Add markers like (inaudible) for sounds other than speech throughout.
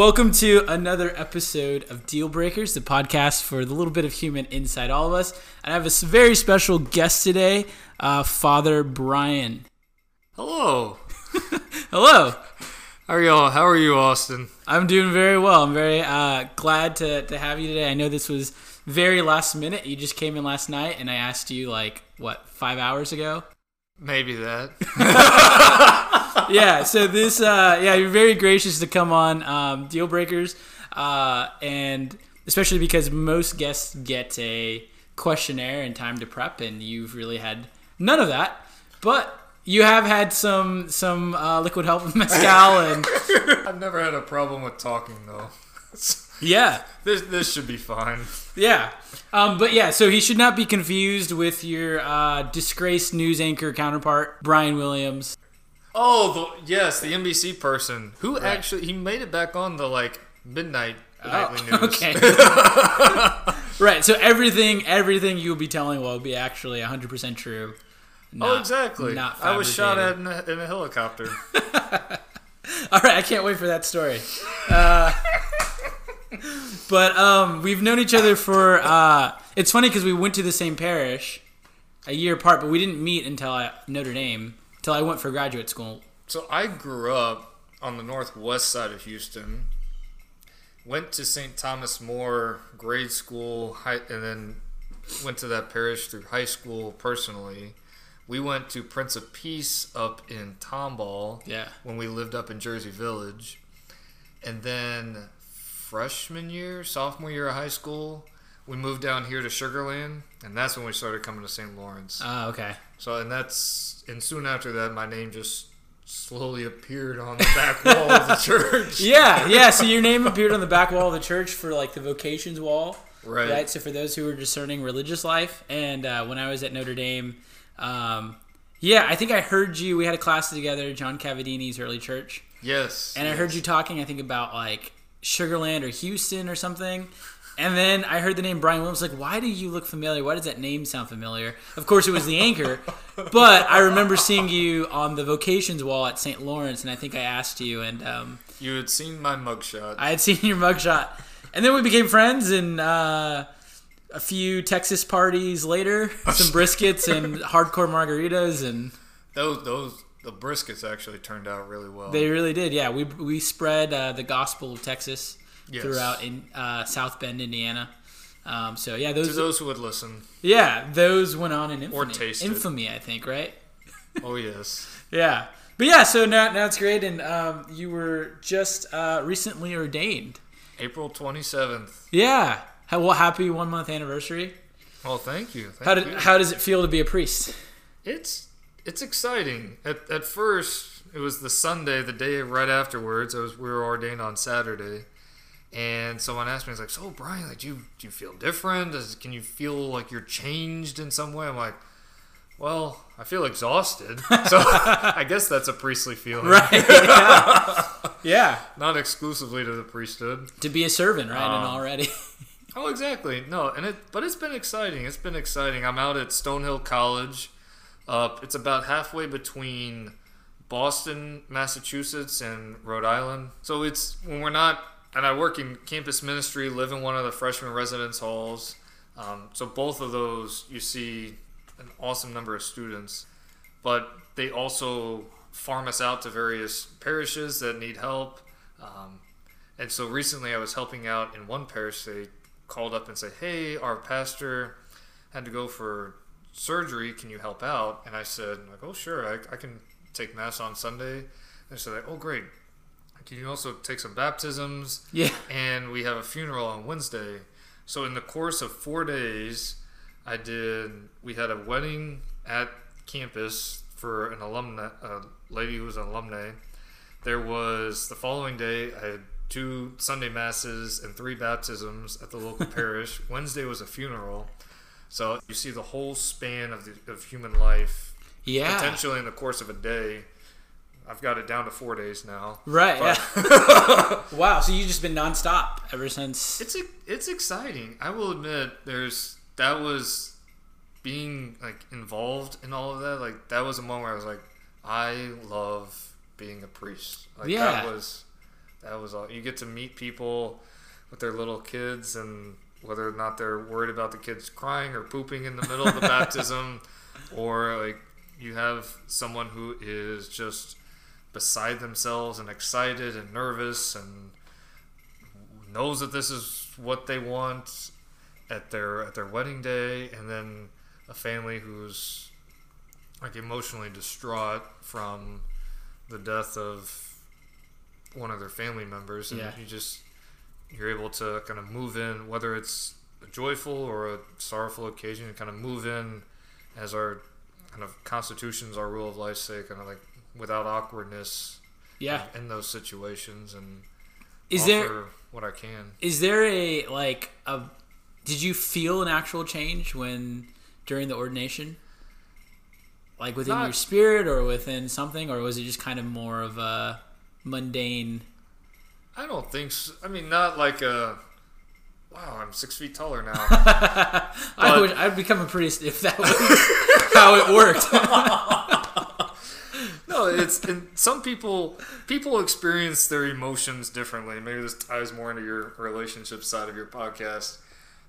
Welcome to another episode of Deal Breakers, the podcast for the little bit of human inside all of us. And I have a very special guest today, uh, Father Bryan. Hello. (laughs) Hello. How are y'all? How are you, Austin? I'm doing very well. I'm very uh, glad to, to have you today. I know this was very last minute. You just came in last night, and I asked you, like, what, five hours ago? Maybe that. (laughs) yeah, so this, uh, yeah, you're very gracious to come on um, Deal Breakers, uh, and especially because most guests get a questionnaire and time to prep, and you've really had none of that. But you have had some some uh, liquid help with (laughs) mezcal, and I've never had a problem with talking though. (laughs) yeah, This this should be fine. yeah. Um, but yeah, so he should not be confused with your uh, disgraced news anchor counterpart, Brian Williams. Oh, the, yes, the NBC person who actually he made it back on the like midnight nightly (laughs) news. Oh, Okay. (laughs) right. So everything everything you'll be telling will be actually 100% true. Oh, exactly. not I was shot at in a, in a helicopter. (laughs) All right, I can't wait for that story. Uh, but um, we've known each other for. Uh, it's funny because we went to the same parish a year apart, but we didn't meet until I, Notre Dame, until I went for graduate school. So I grew up on the northwest side of Houston. Went to St. Thomas More grade school, high, and then went to that parish through high school personally. We went to Prince of Peace up in Tomball Yeah. when we lived up in Jersey Village. And then freshman year, sophomore year of high school, we moved down here to Sugarland, and that's when we started coming to St. Lawrence. Oh, okay. So and that's and soon after that, my name just slowly appeared on the back wall of the (laughs) church. Yeah, yeah. So your name appeared on the back wall of the church for like the vocations wall. Right. right? So for those who are discerning religious life, and uh, when I was at Notre Dame, um, yeah, I think I heard you. We had a class together, John Cavadini's early church, Yes. and I heard you talking. I think about like Sugarland or Houston or something. And then I heard the name Brian Williams. Like, why do you look familiar? Why does that name sound familiar? Of course, it was the anchor, but I remember seeing you on the vocations wall at St. Lawrence, and I think I asked you, and um, You had seen my mugshot. I had seen your mugshot, and then we became friends. And uh, a few Texas parties later, some briskets and hardcore margaritas, and those those the briskets actually turned out really well. they really did. Yeah, we we spread uh, the gospel of Texas Yes. throughout in uh, South Bend, Indiana. Um, so yeah, to those, those who would listen. yeah those went on in infamy. Or tasted. infamy, I think, right? (laughs) Oh yes. (laughs) Yeah, but yeah, so now now it's great, and um, you were just uh, recently ordained. April twenty seventh. Yeah, How- well, happy one month anniversary. Well, thank you. Thank How did you. how does it feel to be a priest? It's it's exciting. At at first, it was the Sunday, the day right afterwards. I was we were ordained on Saturday, and someone asked me, "It's like, so Bryan, like, do you do you feel different? Does, can you feel like you're changed in some way?" I'm like, "Well, I feel exhausted, (laughs) so I guess that's a priestly feeling, Right. (laughs) Yeah. yeah. Not exclusively to the priesthood. To be a servant, right? and Um, already. (laughs) Oh, exactly. No, and it, but it's been exciting. It's been exciting. I'm out at Stonehill College. Uh, it's about halfway between Boston, Massachusetts, and Rhode Island. So it's when we're not, and I work in campus ministry, live in one of the freshman residence halls. Um, so both of those, you see an awesome number of students, but they also farm us out to various parishes that need help. Um, and so recently I was helping out in one parish. They called up and said, Hey, our pastor had to go for surgery. Can you help out? And I said, like, Oh, sure. I, I can take Mass on Sunday. And they said, Oh, great. Can you also take some baptisms? yeah. And we have a funeral on Wednesday. So in the course of four days, I did, we had a wedding at campus for an alumna, a lady who was an alumni. There was the following day, I had two Sunday masses and three baptisms at the local (laughs) parish. Wednesday was a funeral. So you see the whole span of, the, of human life, Yeah. potentially in the course of a day. I've got it down to four days now. Right. Yeah. (laughs) wow. So you've just been nonstop ever since. It's it's exciting. I will admit, there's that was being like involved in all of that. Like that was a moment where I was like, I love being a priest. Like Yeah. that was that was all. You get to meet people with their little kids and whether or not they're worried about the kids crying or pooping in the middle of the baptism, (laughs) or like you have someone who is just beside themselves and excited and nervous and knows that this is what they want at their at their wedding day, and then a family who's like emotionally distraught from the death of one of their family members, and Yeah. you just you're able to kind of move in, whether it's a joyful or a sorrowful occasion, and kind of move in as our kind of constitutions, our rule of life say, kind of like without awkwardness Yeah. in those situations, and Is there what I can. is there a like a did you feel an actual change when during the ordination? Like within Not- your spirit or within something or was it just kind of more of a mundane I don't think so. I mean, not like a. Wow, I'm six feet taller now. (laughs) I would I'd become a priest if that was (laughs) how it worked. (laughs) no, it's and some people people experience their emotions differently. Maybe this ties more into your relationship side of your podcast.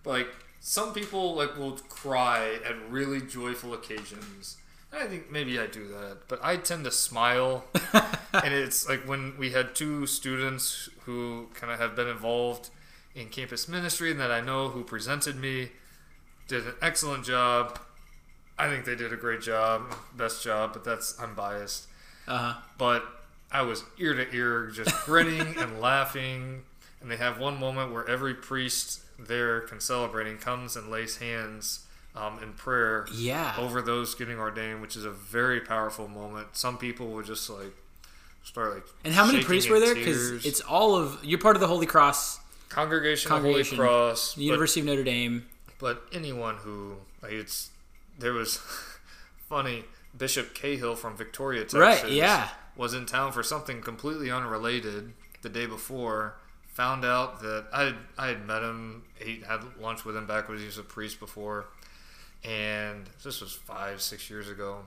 But like some people like will cry at really joyful occasions. I think maybe I do that, but I tend to smile. (laughs) and it's like when we had two students who kind of have been involved in campus ministry and that I know who presented me did an excellent job. I think they did a great job, best job, but that's I'm biased. Uh-huh. But I was ear to ear, just (laughs) grinning and laughing. And they have one moment where every priest there can celebrating comes and lays hands um, in prayer Yeah. over those getting ordained, which is a very powerful moment. Some people would just like start like. And how many priests were there? Because it's all of you're part of the Holy Cross, congregation, Congregation, of Holy Cross, the but- University of Notre Dame. but anyone who like it's there was (laughs) funny Bishop Cahill from Victoria, Texas, Right, yeah. was in town for something completely unrelated the day before. Found out that I had, I had met him, ate, had lunch with him back when he was a priest before, and this was five six years ago.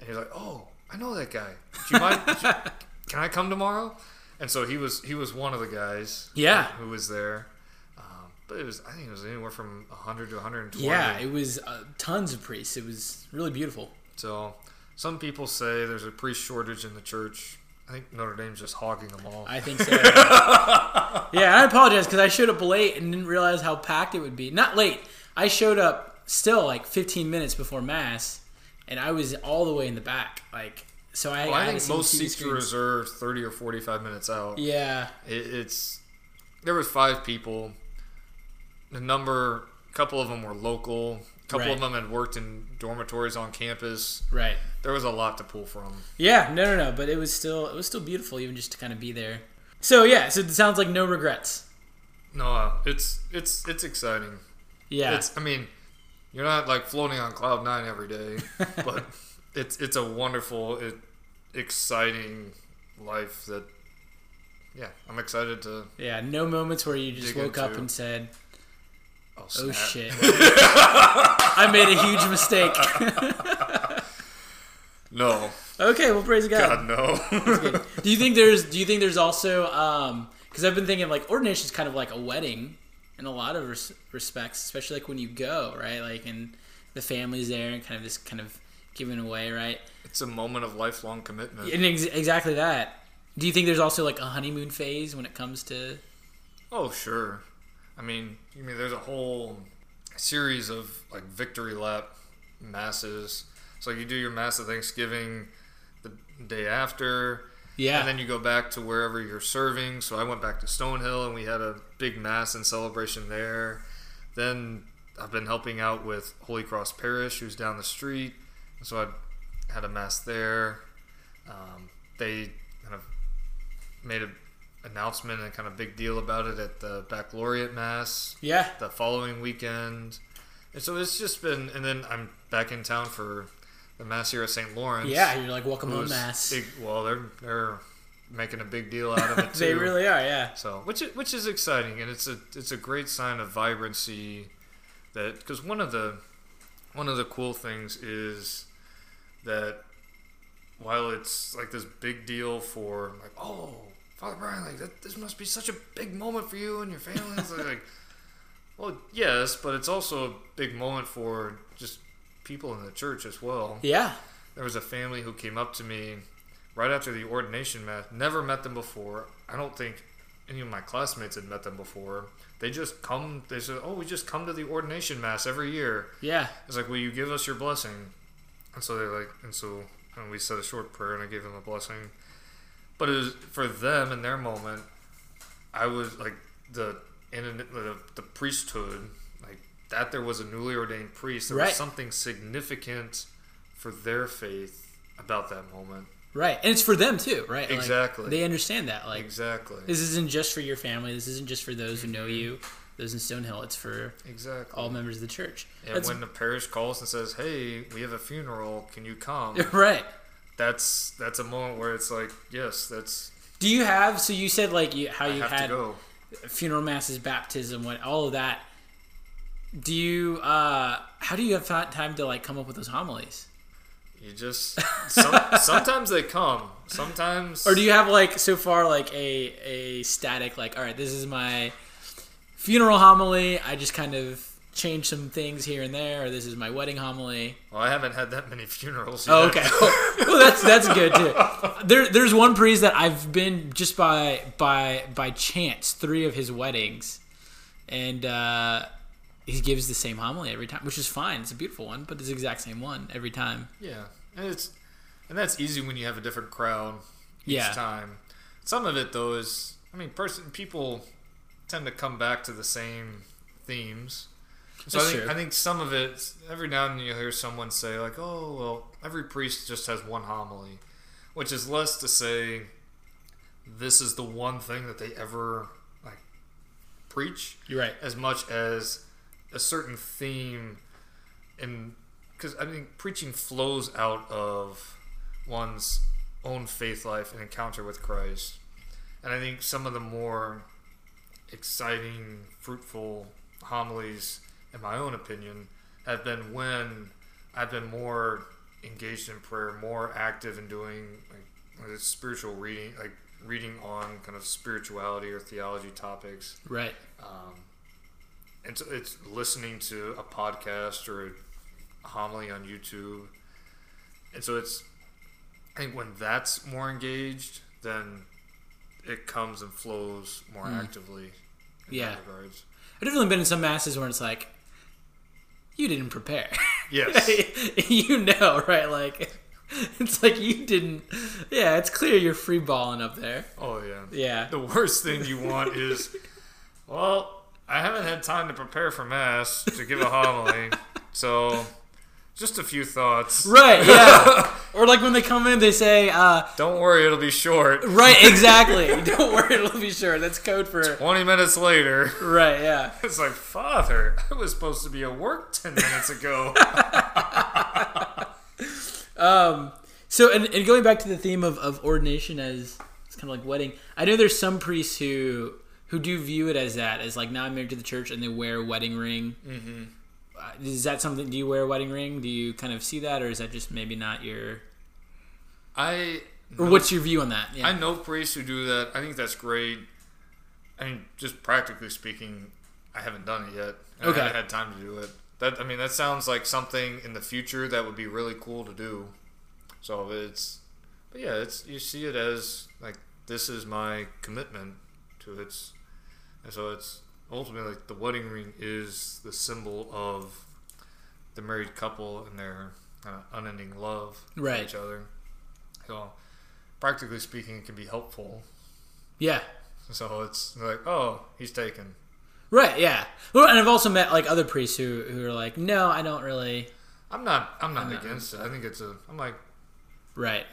And he's like, "Oh, I know that guy. Do you mind? you- (laughs) can I come tomorrow?" And so he was he was one of the guys, Yeah. who was there. Um, but it was I think it was anywhere from 100 to 120. Yeah, it was uh, tons of priests. It was really beautiful. So some people say there's a priest shortage in the church. I think Notre Dame's just hogging them all. I think so. (laughs) yeah, I apologize because I showed up late and didn't realize how packed it would be. Not late. I showed up still like 15 minutes before mass, and I was all the way in the back. Like, so I, Well, I had think most seats are screens. reserved 30 or 45 minutes out. Yeah, It, it's there was five people. The number, a couple of them were local. A couple of them had worked in dormitories on campus. right. There was a lot to pull from. Yeah, no, no, no. But it was still it was still beautiful, even just to kind of be there. So yeah, so it sounds like no regrets. No, uh, it's it's it's exciting. Yeah, It's I mean, you're not like floating on cloud nine every day, (laughs) but it's it's a wonderful, it, exciting life that. Yeah, I'm excited to. yeah. No moments where you just woke up and said, Oh, "Oh shit, (laughs) I made a huge mistake." (laughs) No, okay, well, praise God God no. do you think there's do you think there's also um because i've been thinking like ordination is kind of like a wedding in a lot of res- respects especially like when you go right like and the family's there and kind of this kind of giving away right it's a moment of lifelong commitment. and ex- exactly that do you think there's also like a honeymoon phase when it comes to Oh, sure. I mean, you mean there's a whole series of like victory lap masses. So you do your mass of Thanksgiving the day after, yeah and then you go back to wherever you're serving. So I went back to Stonehill and we had a big mass and celebration there. Then I've been helping out with Holy Cross Parish, who's down the street. So I had a mass there. Um, they kind of made an announcement and kind of big deal about it at the baccalaureate mass yeah the following weekend. And so it's just been, and then I'm back in town for the mass here at St. Lawrence. yeah you're like welcome home mass Big, well, they're they're making a big deal out of it (laughs) too. they really are yeah So, which is, which is exciting, and it's a it's a great sign of vibrancy. That because one of the one of the cool things is that while it's like this big deal for like oh Father Bryan, like that, this must be such a big moment for you and your family. It's like, (laughs) well, yes, but it's also a big moment for just people in the church as well. Yeah. There was a family who came up to me right after the ordination mass. Never met them before. I don't think any of my classmates had met them before. They just come. They said, "Oh, we just come to the ordination mass every year." Yeah. It's like, "Will you give us your blessing?" And so they're like, and so and we said a short prayer, and I gave them a blessing. But it was for them in their moment. I was like the in the, the priesthood, that. There was a newly ordained priest. There Right. was something significant for their faith about that moment. Right. And it's for them too, right? Like, Exactly. they understand that. Like Exactly. this isn't just for your family. This isn't just for those who know you, those in Stonehill. It's for Exactly. all members of the church. and That's when the parish calls and says, "Hey, we have a funeral. Can you come?" (laughs) right. that's that's a moment where it's like, yes, that's Do you have? So you said like you, how I you had funeral masses, baptism, what all of that. Do you? uh How do you have time to like come up with those homilies? You just some, (laughs) sometimes they come. Sometimes Or do you have like so far like a a static like all right this is my funeral homily I just kind of change some things here and there or this is my wedding homily Well, I haven't had that many (laughs) funerals. Yet. oh okay well that's that's good too there there's one priest that I've been just by by by chance three of his weddings and uh he gives the same homily every time which is fine it's a beautiful one but it's the exact same one every time Yeah, and it's and that's easy when you have a different crowd each Yeah. time. Some of it though is, I mean, person people tend to come back to the same themes. So That's I think true. I think some of it every now and then you'll hear someone say like, "Oh, well, every priest just has one homily," which is less to say this is the one thing that they ever like preach you're right as much as a certain theme and because i think preaching flows out of one's own faith life and encounter with christ. And i think some of the more exciting fruitful homilies in my own opinion have been when i've been more engaged in prayer more active in doing like spiritual reading like reading on kind of spirituality or theology topics. Right. Um, and so it's listening to a podcast or a homily on YouTube. And so it's, I think when that's more engaged, then it comes and flows more hmm. actively. In Yeah. That regards. I've definitely been in some masses where it's like, you didn't prepare. Yes. (laughs) you know, right? Like, (laughs) it's like you didn't. Yeah, it's clear you're free balling up there. oh yeah. Yeah. The worst thing you want is, well, I haven't had time to prepare for mass to give a homily, (laughs) so just a few thoughts. Right, yeah. (laughs) or like when they come in, they say, uh, Don't worry, it'll be short. right, exactly. (laughs) Don't worry, it'll be short. That's code for. 20 minutes later. Right, yeah. It's like, Father, I was supposed to be at work 10 minutes ago. Um, so, and, and going back to the theme of, of ordination as it's kind of like wedding, I know there's some priests who who do view it as that, as like now I'm married to the church and they wear a wedding ring. Mm-hmm. Uh, is that something? Do you wear a wedding ring? Do you kind of see that, or is that just maybe not your? I Or what's your view on that? Yeah. I know priests who do that. I think that's great. I mean, just practically speaking, I haven't done it yet. Okay. I haven't had time to do it. That I mean, that sounds like something in the future that would be really cool to do. So it's, but yeah, it's you see it as like this is my commitment to its, and so it's ultimately like the wedding ring is the symbol of the married couple and their uh, unending love Right. for each other. So, practically speaking, it can be helpful. yeah. So it's like, oh, he's taken. Right. Yeah. Well, and I've also met like other priests who who are like, no, I don't really. I'm not. I'm not I'm not- against it. I think it's a. I'm like, Right.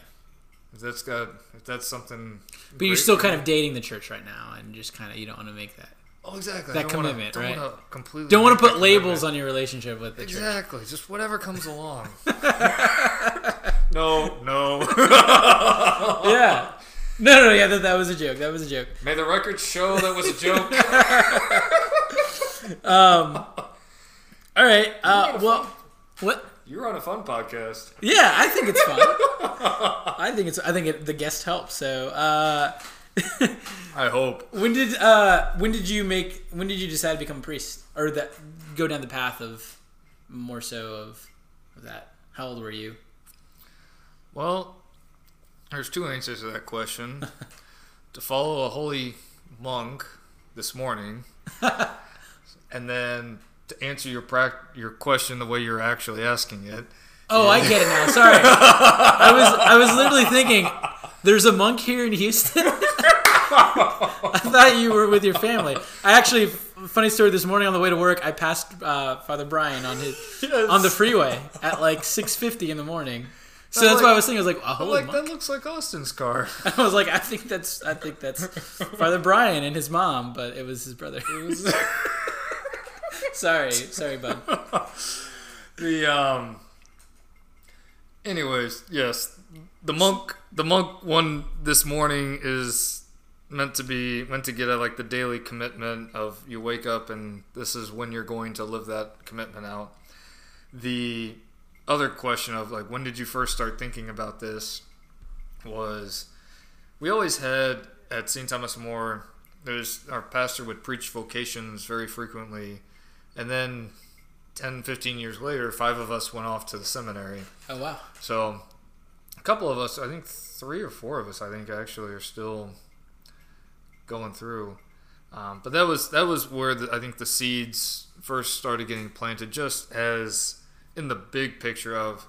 If that's got. If that's something. But you're still kind of dating the church right now, and just kind of you don't want to make that. Oh, exactly. that don't wanna- commitment, don't right? wanna completely. Don't want to put labels commitment. on your relationship with the church. Exactly. Just whatever comes along. (laughs) (laughs) no, no. (laughs) Yeah. No, no, no, yeah, that, that was a joke. That was a joke. May the record show that was a joke. Um, all right. Uh, well, what? You're on a fun podcast. Yeah, I think it's fun. (laughs) I think it's. I think it, the guest helps. So, uh, (laughs) I hope. When did uh when did you make when did you decide to become a priest or that go down the path of more so of, of that? How old were you? Well, there's two answers to that question. (laughs) to follow a holy monk this morning, and then to answer your prac- your question the way you're actually asking it. Oh, I get it now. Sorry, I was I was literally thinking, there's a monk here in Houston. (laughs) I thought you were with your family. I actually, funny story. This morning on the way to work, I passed uh, Father Bryan on his on the freeway at like 6:50 in the morning. So that's like- why I was thinking. I was like, I'm holy like, monk. that looks like Austin's car. (laughs) I was like, I think that's I think that's Father Bryan and his mom, but it was his brother. (laughs) (laughs) sorry, sorry, bud. (laughs) the um. Anyways, yes, the monk, the monk one this morning is meant to be meant to get a, like the daily commitment of you wake up and this is when you're going to live that commitment out. The other question of like when did you first start thinking about this was we always had at St. Thomas More there's our pastor would preach vocations very frequently and then 10 15 years later five of us went off to the seminary Oh wow. so a couple of us i think three or four of us i think actually are still going through um, but that was that was where the, i think the seeds first started getting planted just as in the big picture of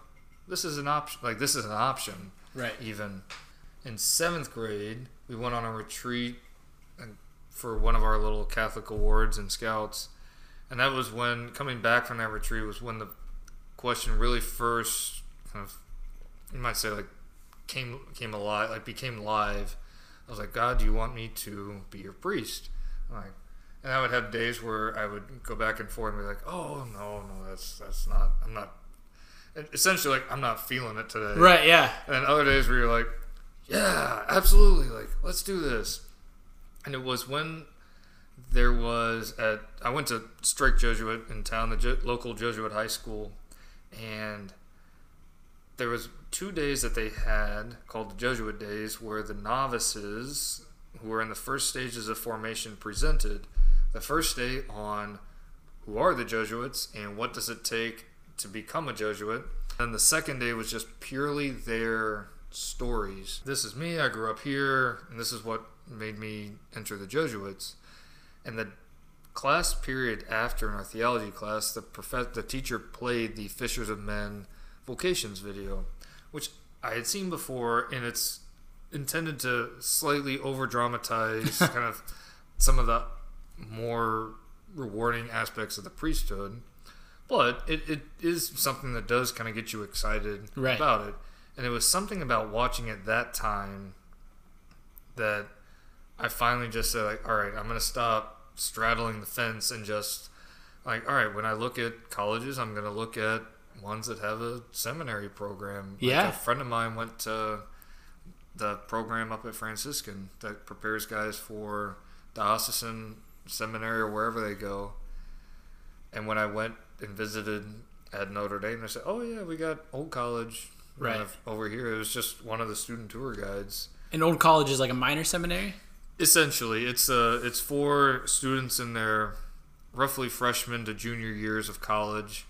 this is an option like this is an option Right. even in seventh grade we went on a retreat for one of our little catholic awards and scouts and that was when coming back from that retreat was when the question really first kind of you might say like came came alive like became live i was like god do you want me to be your priest I'm like and i would have days where i would go back and forth and be like oh no no that's that's not i'm not essentially like i'm not feeling it today Right. Yeah. and other days where you're like, yeah, absolutely, like let's do this. And it was when there was at I went to Strake Jesuit in town, the Je- local Jesuit high school, and there was two days that they had called the Jesuit days where the novices who were in the first stages of formation presented the first day on who are the Jesuits and what does it take to become a Jesuit. And the second day was just purely their stories. This is me, I grew up here, and this is what made me enter the Jesuits. And the class period after in our theology class, the prof- the teacher played the Fishers of Men vocations video, which I had seen before, and it's intended to slightly over dramatize (laughs) kind of some of the more rewarding aspects of the priesthood. But it, it is something that does kind of get you excited Right. about it. And it was something about watching it that time that I finally just said, like, all right, I'm going to stop straddling the fence and just, like, all right, when I look at colleges, I'm going to look at ones that have a seminary program. Like Yeah. A friend of mine went to the program up at Franciscan that prepares guys for diocesan seminary or wherever they go. And when I went and visited at Notre Dame, they said, "Oh yeah, we got Old College Right. over here." It was just one of the student tour guides. And old college is like a minor seminary. Essentially, it's uh, it's for students in their roughly freshman to junior years of college.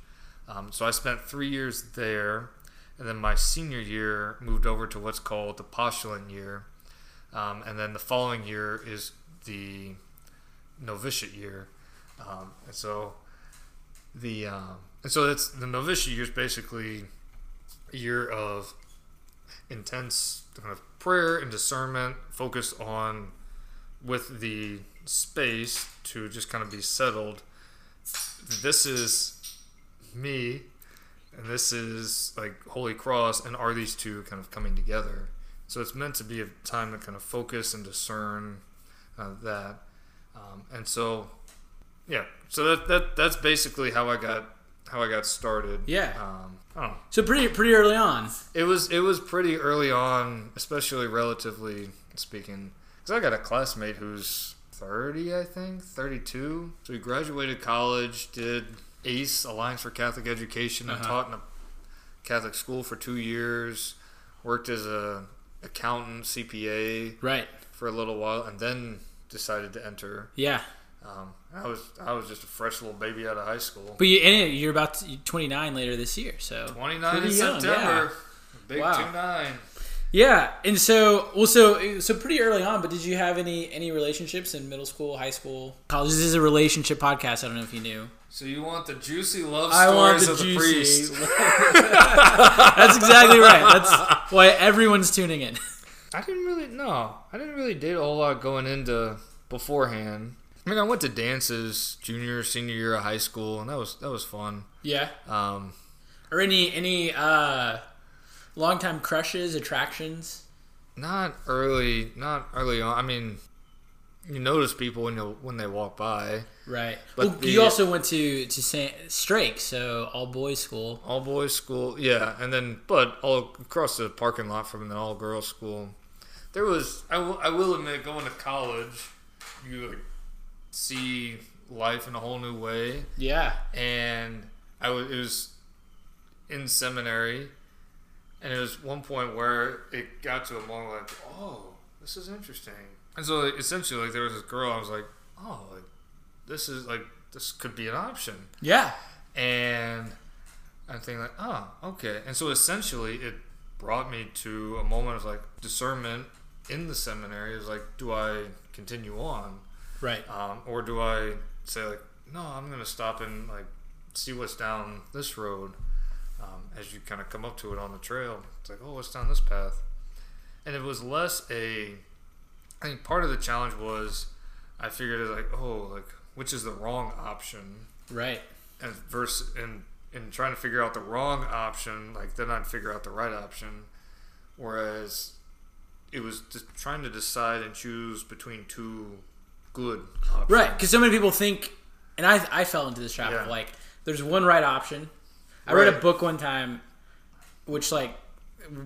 Um, so I spent three years there, and then my senior year moved over to what's called the postulant year, um, and then the following year is the novitiate year, um, and so the um, and so that's the novitiate year is basically a year of intense kind of prayer and discernment, focused on with the space to just kind of be settled. This is me, and this is like Holy Cross, and are these two kind of coming together? So it's meant to be a time to kind of focus and discern uh, that, um, and so yeah. So that that that's basically how I got how I got started. Yeah. Um, I don't know. So pretty pretty early on. It was it was pretty early on, especially relatively speaking, because I got a classmate who's thirty, I think, thirty-two. So he graduated college, did ACE Alliance for Catholic Education, and Uh-huh. taught in a Catholic school for two years. Worked as a accountant, CPA Right. for a little while, and then decided to enter. Yeah. Um, I was I was just a fresh little baby out of high school. But you, and you're about to, 29 later this year, so 29 in young, September. Big Wow. two nine. Yeah, and so well, so so pretty early on. But did you have any any relationships in middle school, high school, college? This is a relationship podcast. I don't know if you knew. So you want the juicy love I want stories the of the juicy. priest? (laughs) That's exactly right. That's why everyone's tuning in. I didn't really no. I didn't really date a whole lot going into beforehand. I mean, I went to dances junior, senior year of high school, and that was that was fun. Yeah. Um, Or any any uh, longtime crushes, attractions. not early, not early on. I mean, you notice people when you when they walk by. Right. But well, the- you also went to to Saint Strake, so all boys school. All boys school, yeah, and then but all across the parking lot from an all girls school. There was, I will, I will admit, going to college, you like see life in a whole new way, Yeah. and I was, it was in seminary, and it was one point where it got to a moment like, oh, this is interesting, and so like, essentially, like there was this girl, I was like, oh, like this is like this could be an option Yeah. and I'm thinking like, oh, okay. And so essentially, it brought me to a moment of like discernment in the seminary. Is like, do I continue on, Right. um, or do I say like, no, I'm gonna stop and like see what's down this road. Um, as you kind of come up to it on the trail, it's like, oh, what's down this path? And it was less a. I think part of the challenge was, I figured it like, oh, like which is the wrong option Right. and versus and in trying to figure out the wrong option, like then I'd figure out the right option. Whereas it was just trying to decide and choose between two good options. Right. Because so many people think, and I I fell into this trap Yeah. of like, there's one right option. I read a book one time, which like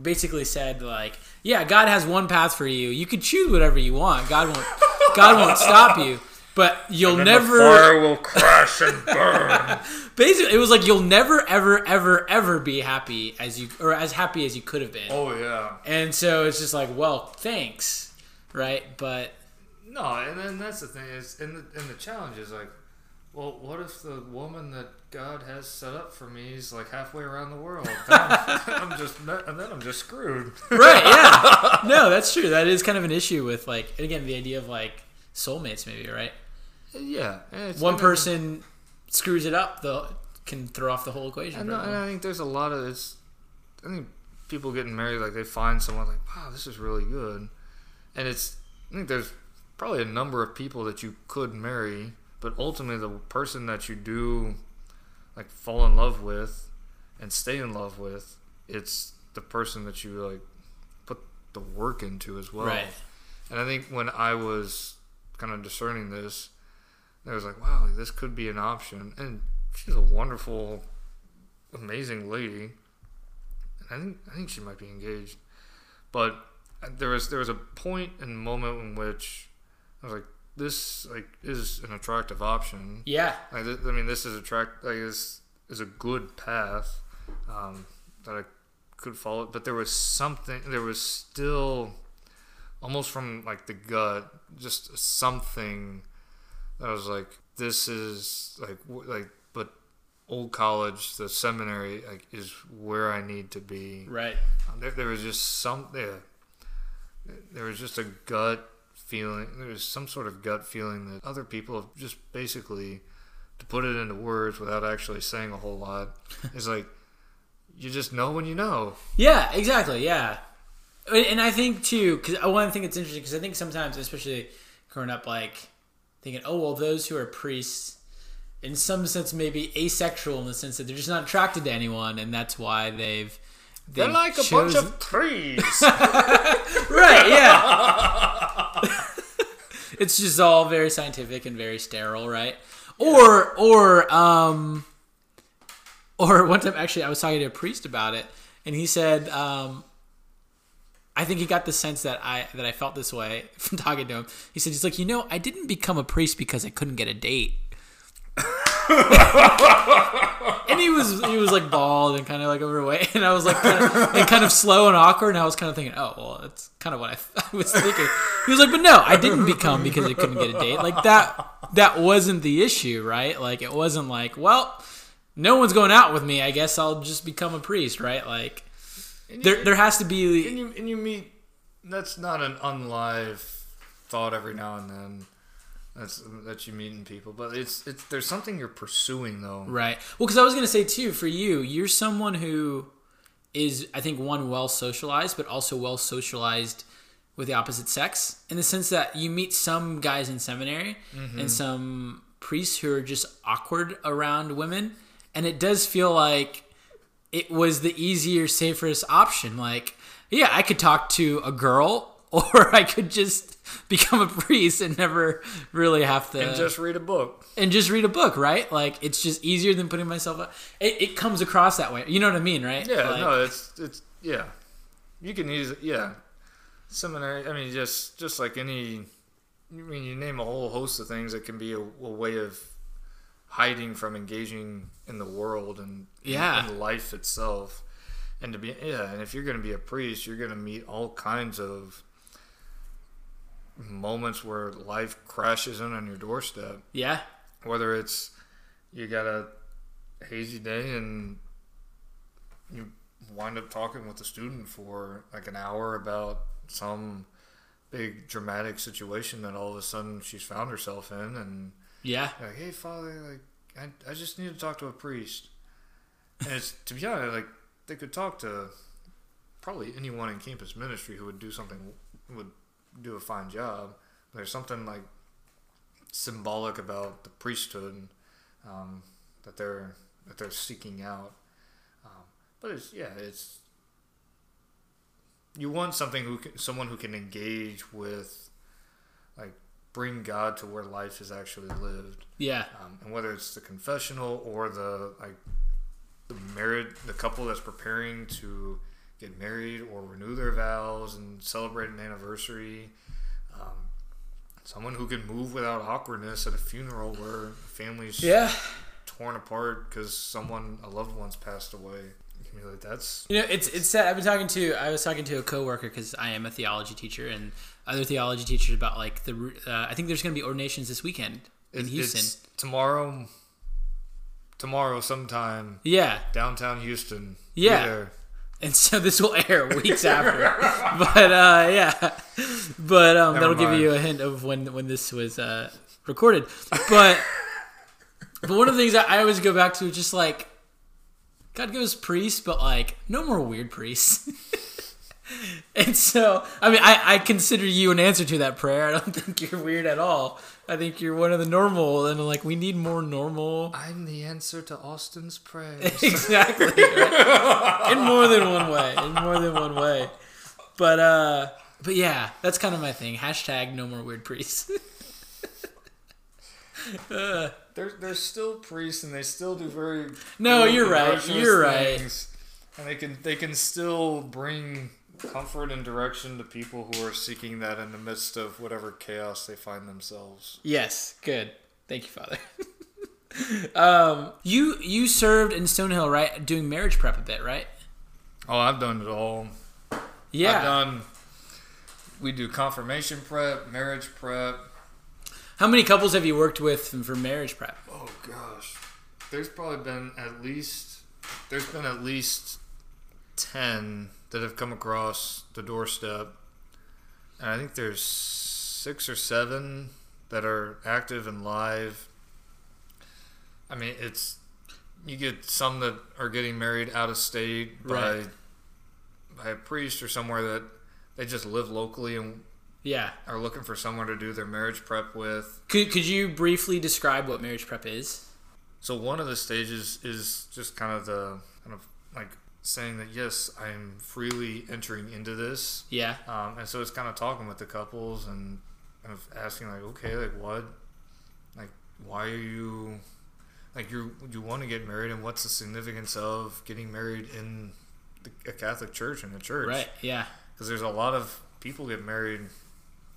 basically said like, yeah, God has one path for you. You could choose whatever you want. God won't. God won't (laughs) stop you. But you'll never. fire will crash and burn. (laughs) basically, it was like you'll never, ever, ever, ever be happy as you or as happy as you could have been. oh yeah. And so it's just like, well, thanks, right? But No, and then that's the thing is, and the, and the challenge is like, well, what if the woman that God has set up for me is like halfway around the world? (laughs) I'm, I'm just, and then I'm just screwed. right, yeah, (laughs) no, that's true. That is kind of an issue with like again the idea of like soulmates, maybe right? Yeah, it's- One person screws it up, the can throw off the whole equation. And, no, and. I think there's a lot of it's. I think people getting married, like they find someone like, wow, this is really good, and it's. I think there's probably a number of people that you could marry, but ultimately the person that you do, like, fall in love with, and stay in love with, it's the person that you like put the work into as well. Right. And I think when I was kind of discerning this, I was like, wow, this could be an option. And she's a wonderful, amazing lady. And I think I think she might be engaged. But uh, there was there was a point and moment in which I was like, this like is an attractive option. yeah, Like, th- I mean, this is attract like is is a good path um, that I could follow. But there was something. There was still almost from like the gut, just something that I was like, this is like w- like, but old college, the seminary, like is where I need to be. right, Um, There, there was just some there. There was just a gut feeling. there's some sort of gut feeling that other people have just basically, to put it into words without actually saying a whole lot, (laughs) is like you just know when you know. yeah, exactly, yeah. And I think too, because I uh, want to think it's interesting because I think sometimes, especially growing up, like thinking, oh well, those who are priests, in some sense, maybe asexual in the sense that they're just not attracted to anyone, and that's why they've. They're like a chosen- bunch of trees. (laughs) right yeah (laughs) it's just all very scientific and very sterile right or or um or one time actually i was talking to a priest about it and he said um I think he got the sense that I that I felt this way (laughs) from talking to him. He said he's like, you know, I didn't become a priest because I couldn't get a date. (laughs) (laughs) and he was he was like bald and kind of like overweight, (laughs) and I was like kind of, like kind of slow and awkward, and I was kind of thinking, oh well, that's kind of what I, (laughs) I was thinking. He was like, but no, I didn't become because I couldn't get a date. Like that that wasn't the issue, right? Like it wasn't like, well, no one's going out with me. I guess I'll just become a priest, right? Like you- there there has to be and you and you meet. That's not an unlive thought every now and then. That's that you meeting people, but it's it's there's something you're pursuing though. Right. Well, because I was going to say too, for you, you're someone who is, I think, one well socialized, but also well socialized with the opposite sex, in the sense that you meet some guys in seminary mm-hmm. and some priests who are just awkward around women, and it does feel like it was the easier, safest option. Like, yeah, I could talk to a girl. (laughs) Or I could just become a priest and never really have to And just read a book. and just read a book, right? Like it's just easier than putting myself up. It, it comes across that way. You know what I mean, right? Yeah, Like, no, it's it's yeah. You can use it. Yeah, seminary. I mean, just just like any. I mean, you name a whole host of things that can be a, a way of hiding from engaging in the world and Yeah. in life itself. And to be yeah, and if you're going to be a priest, you're going to meet all kinds of moments where life crashes in on your doorstep. Yeah, whether it's you got a hazy day and you wind up talking with a student for like an hour about some big dramatic situation that all of a sudden she's found herself in and yeah, like hey father like I, I just need to talk to a priest. And it's to be honest like they could talk to probably anyone in campus ministry who would do something would do a fine job there's something like symbolic about the priesthood um, that they're that they're seeking out. Um, but it's yeah, it's you want something who can, someone who can engage with, like bring God to where life is actually lived, yeah, um, and whether it's the confessional or the like the married the couple that's preparing to get married or renew their vows and celebrate an anniversary. Um, someone who can move without awkwardness at a funeral where families yeah. torn apart because someone a loved one's passed away. You can be like, that's You know, it's it's sad. I've been talking to I was talking to a coworker because I am a theology teacher and other theology teachers about like the. Uh, I think there's going to be ordinations this weekend in it's, Houston. tomorrow. Tomorrow, sometime yeah, downtown Houston. Yeah. And so this will air weeks after. but uh, yeah, but um, that'll give you a hint of when when this was uh, recorded. But but one of the things I always go back to is just like God give us priests, but like no more weird priests. (laughs) (laughs) and so I mean I, I consider you an answer to that prayer. I don't (laughs) think you're weird at all. I think you're one of the normal, and like we need more normal. I'm the answer to Austin's (laughs) prayer. exactly. right? In more than one way. In more than one way. But uh but yeah, that's kind of my thing. Hashtag no more weird priests. uh, They're they're still priests and they still do very No, you're right. You're right. And they can they can still bring comfort and direction to people who are seeking that in the midst of whatever chaos they find themselves. yes, good. Thank you, Father. (laughs) um you you served in Stonehill, right? Doing marriage prep a bit, right? Oh, I've done it all. Yeah. I've done. We do confirmation prep, marriage prep. How many couples have you worked with for marriage prep? Oh gosh, there's probably been at least there's been at least ten that have come across the doorstep, and I think there's six or seven that are active and live. I mean, it's you get some that are getting married out of state by Right. by a priest or somewhere that they just live locally and Yeah. are looking for someone to do their marriage prep with. Could could you briefly describe what marriage prep is? So one of the stages is just kind of the kind of like saying that yes, I'm freely entering into this, Yeah. um, and so it's kind of talking with the couples and kind of asking like, okay, like what, like why are you, like you you want to get married, and what's the significance of getting married in the, a Catholic church in a church? Right. Yeah. because there's a lot of people get married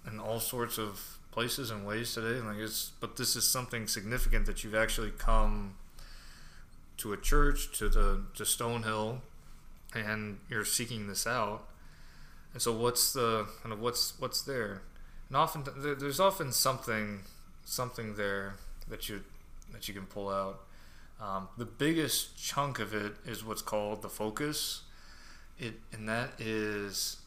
in all sorts of places and ways today. Like it's, but this is something significant that you've actually come to a church, to the to Stonehill, and you're seeking this out. And so, what's the kind of what's what's there? And often there's often something something there that you that you can pull out. Um, the biggest chunk of it is what's called the FOCCUS. It and that is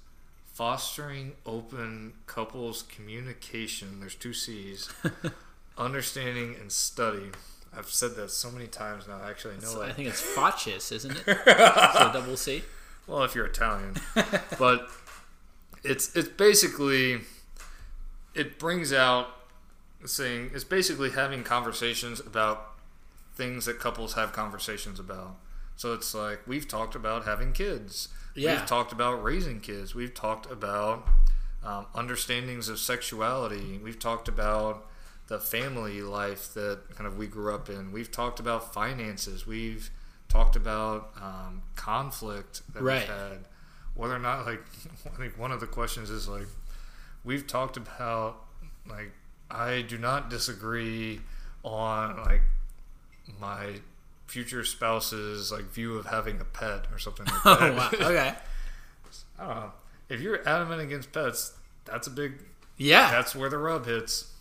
fostering open couples communication. There's two C's: (laughs) understanding and study. I've said that so many times now. Actually, I know So it. I think it's Facis, isn't it? (laughs) so double C. Well, if you're Italian, (laughs) but it's it's basically it brings out saying it's basically having conversations about things that couples have conversations about. So it's like we've talked about having kids. Yeah. We've talked about raising kids. We've talked about um, understandings of sexuality. We've talked about the family life that kind of we grew up in. We've talked about finances. We've talked about um, conflict that Right. we've had. Whether or not, like, (laughs) I think one of the questions is like, we've talked about like I do not disagree on like my future spouse's like view of having a pet or something like (laughs) that. Oh wow. (laughs) Okay. I don't know. If you're adamant against pets, that's a big. Yeah. That's where the rub hits.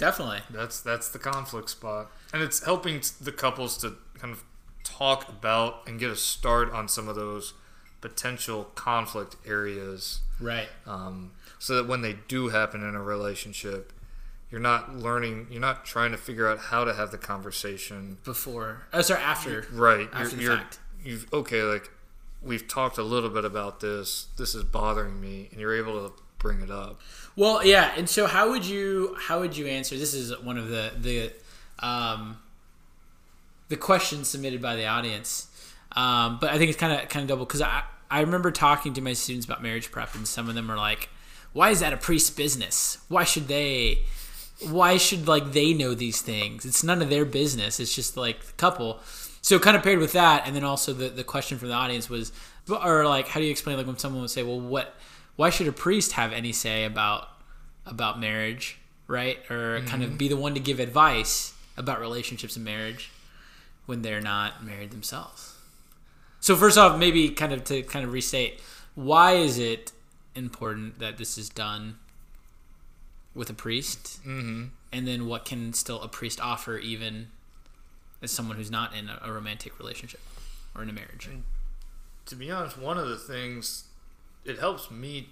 Definitely. That's that's the conflict spot, and it's helping the couples to kind of talk about and get a start on some of those potential conflict areas, Right. um, so that when they do happen in a relationship, you're not learning, you're not trying to figure out how to have the conversation. Before. Oh, sorry. After. Right. After you're, fact. you're, you've okay, like we've talked a little bit about this. This is bothering me, and you're able to bring it up. Well, yeah, and so how would you how would you answer? This is one of the the um, the questions submitted by the audience, um, but I think it's kind of kind of double because I I remember talking to my students about marriage prep, and some of them are like, "Why is that a priest's business? Why should they?" Why should like they know these things? It's none of their business. It's just like the couple. So kind of paired with that, and then also the the question from the audience was, or like, how do you explain like when someone would say, "Well, what? Why should a priest have any say about about marriage, right? Or kind of be the one to give advice about relationships and marriage when they're not married themselves. So first off, maybe kind of to kind of restate, why is it important that this is done with a priest? Mm-hmm. And then what can still a priest offer even as someone who's not in a, a romantic relationship or in a marriage? to be honest, one of the things it helps me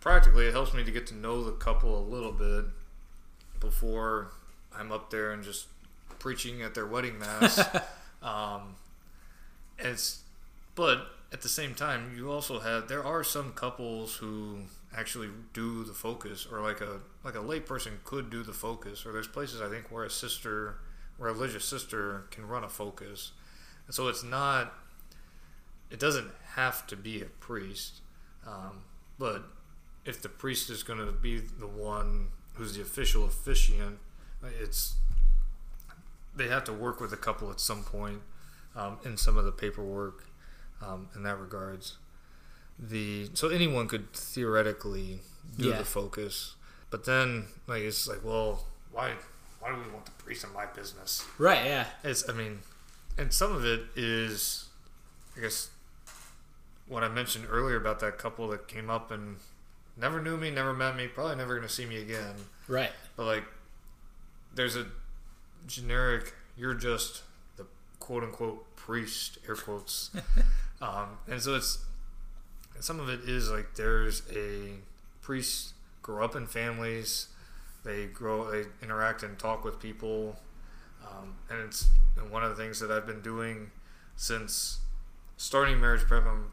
practically it helps me to get to know the couple a little bit before I'm up there and just preaching at their wedding mass. (laughs) um, it's but at the same time, you also have there are some couples who actually do the FOCCUS, or like a like a lay person could do the FOCCUS, or there's places I think where a sister, where a religious sister can run a FOCCUS, and so it's not it doesn't have to be a priest, um, but if the priest is going to be the one who's the official officiant, it's they have to work with a couple at some point um, in some of the paperwork um, in that regards. The so anyone could theoretically do Yeah. the FOCCUS, but then like it's like, well, why why do we want the priest in my business? Right, yeah. It's, I mean, and some of it is, I guess, what I mentioned earlier about that couple that came up and never knew me, never met me, probably never going to see me again. Right. But like, there's a generic, you're just the quote unquote priest, air quotes. (laughs) um, and so it's, some of it is like there's a priest grow up in families, they grow, they interact and talk with people. Um, and it's and one of the things that I've been doing since starting marriage prep. I'm,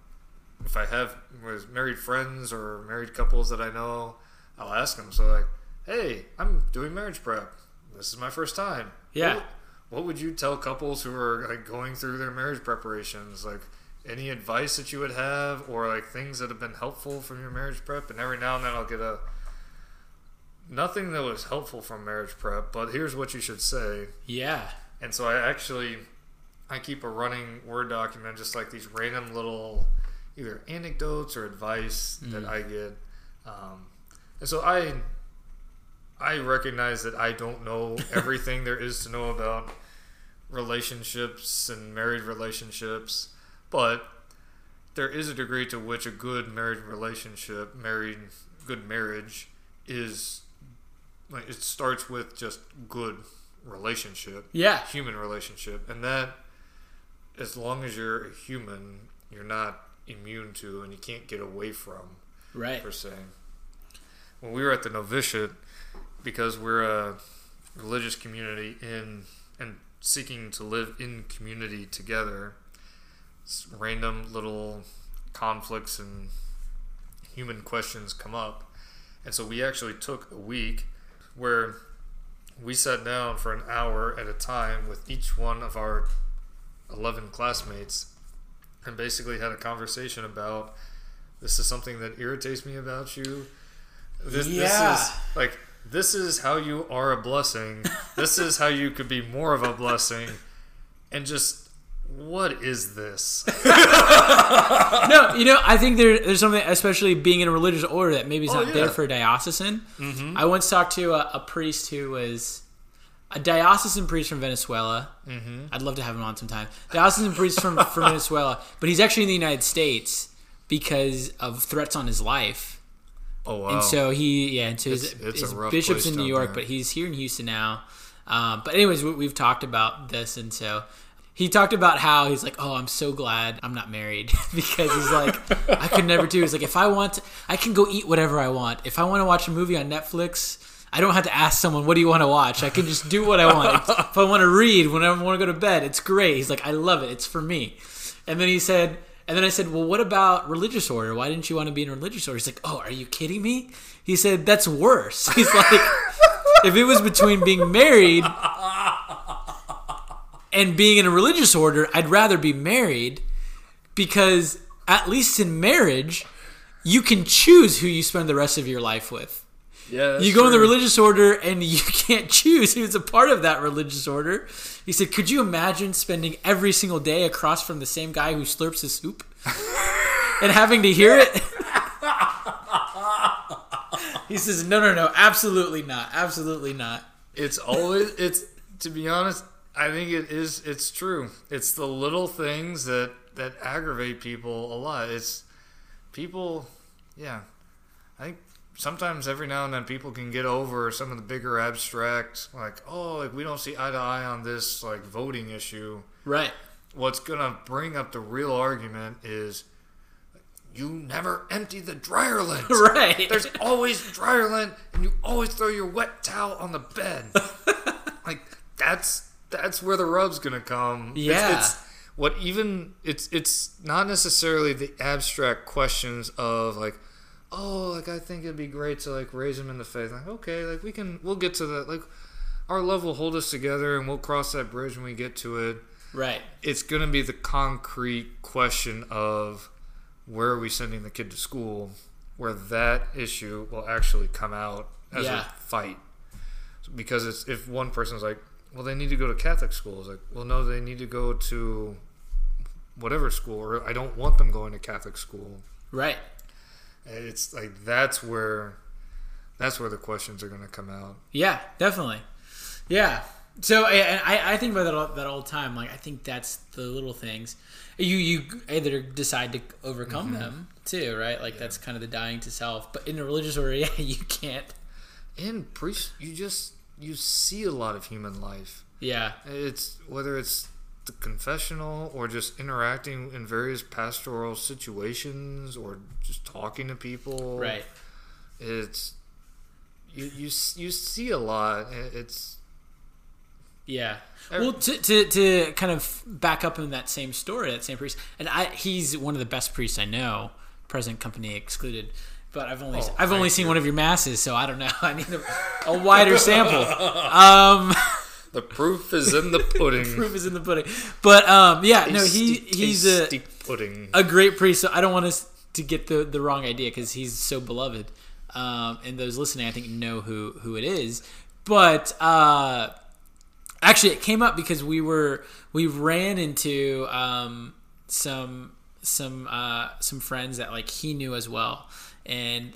if I have with married friends or married couples that I know, I'll ask them. So like, hey, I'm doing marriage prep. This is my first time. Yeah. What, what would you tell couples who are like going through their marriage preparations? Like any advice that you would have, or like things that have been helpful from your marriage prep? And every now and then I'll get a nothing that was helpful from marriage prep, but here's what you should say. Yeah. And so I actually I keep a running Word document, just like these random little either anecdotes or advice that Mhm. I get. Um, and so I I recognize that I don't know (laughs) everything there is to know about relationships and married relationships, but there is a degree to which a good married relationship, married good marriage is like it starts with just good relationship, Yeah. human relationship, and that as long as you're a human, you're not immune to and you can't get away from Right. per se. When we were at the novitiate, because we're a religious community in and seeking to live in community together, random little conflicts and human questions come up, and so we actually took a week where we sat down for an hour at a time with each one of our 11 classmates and basically had a conversation about this is something that irritates me about you. This, Yeah. this is like this is how you are a blessing. (laughs) this is how you could be more of a blessing. And just what is this? (laughs) no, you know, I think there, there's something, especially being in a religious order, that maybe is Oh, not there for a diocesan. Mm-hmm. I once talked to a, a priest who was a diocesan priest from Venezuela. Mm-hmm. I'd love to have him on sometime. Diocesan priest from, from Venezuela, but he's actually in the United States because of threats on his life. Oh wow. And so he, yeah, and so his, It's- it's a his bishop's in New York, there. but he's here in Houston now. Um, but anyways, we, we've talked about this, and so he talked about how he's like, "Oh, I'm so glad I'm not married (laughs) because he's like, I could never do. He's like, if I want, to, I can go eat whatever I want. If I want to watch a movie on Netflix." I don't have to ask someone, what do you want to watch? I can just do what I want. if I want to read, when I want to go to bed, it's great. He's like, I love it. It's for me. And then he said, and then I said, well, what about religious order? Why didn't you want to be in religious order? He's like, oh, are you kidding me? He said, that's worse. (laughs) He's like, if it was between being married and being in a religious order, I'd rather be married because at least in marriage, you can choose who you spend the rest of your life with. Yeah, You go in the religious order and (laughs) you can't choose who's a part of that religious order. He said, Could you imagine spending every single day across from the same guy who slurps his soup (laughs) and having to hear it? he says, No, no, no, absolutely not. Absolutely not. It's always it's to be honest, I think it is it's true. It's the little things that that aggravate people a lot. It's people yeah. I think sometimes every now and then people can get over some of the bigger abstract like, oh, like we don't see eye to eye on this like voting issue. Right. What's gonna bring up the real argument is you never empty the dryer lint. (laughs) Right. There's always dryer lint, and you always throw your wet towel on the bed. (laughs) like that's that's where the rub's gonna come. It's- Yeah. it's, what even it's it's not necessarily the abstract questions of like, oh, like I think it'd be great to like raise him in the faith. Like okay, like we can we'll get to that. Like our love will hold us together, and we'll cross that bridge when we get to it right. it's going to be the concrete question of where are we sending the kid to school where that issue will actually come out as Yeah. a fight because it's if one person's like well they need to go to catholic school it's like well no they need to go to whatever school or i don't want them going to catholic school Right. It's like that's where that's where the questions are going to come out Yeah, definitely. Yeah. So and I, I think about that all, that all the time. Like I think that's the little things. You you either decide to overcome mm-hmm. them too, right? Like that's kind of the dying to self. But in a religious order, (laughs) yeah, you can't. and priest you just you see a lot of human life Yeah. It's whether it's the confessional or just interacting in various pastoral situations or just talking to people. Right. It's you you you see a lot. It's Yeah. Well, to, to, to kind of back up in that same story, that same priest, and I he's one of the best priests I know, present company excluded. But I've only Oh, I've only seen one of your masses, so I don't know. (laughs) I need a, a wider sample. (laughs) Um, (laughs) the proof is in the (laughs) pudding. The proof is in the pudding. But um, yeah, no, he he's a, tasty pudding. a great priest. So I don't want us to get the the wrong idea because he's so beloved. Um, and those listening, I think, know who who it is. But uh, actually, it came up because we were we ran into um, some some uh, some friends that like he knew as well, and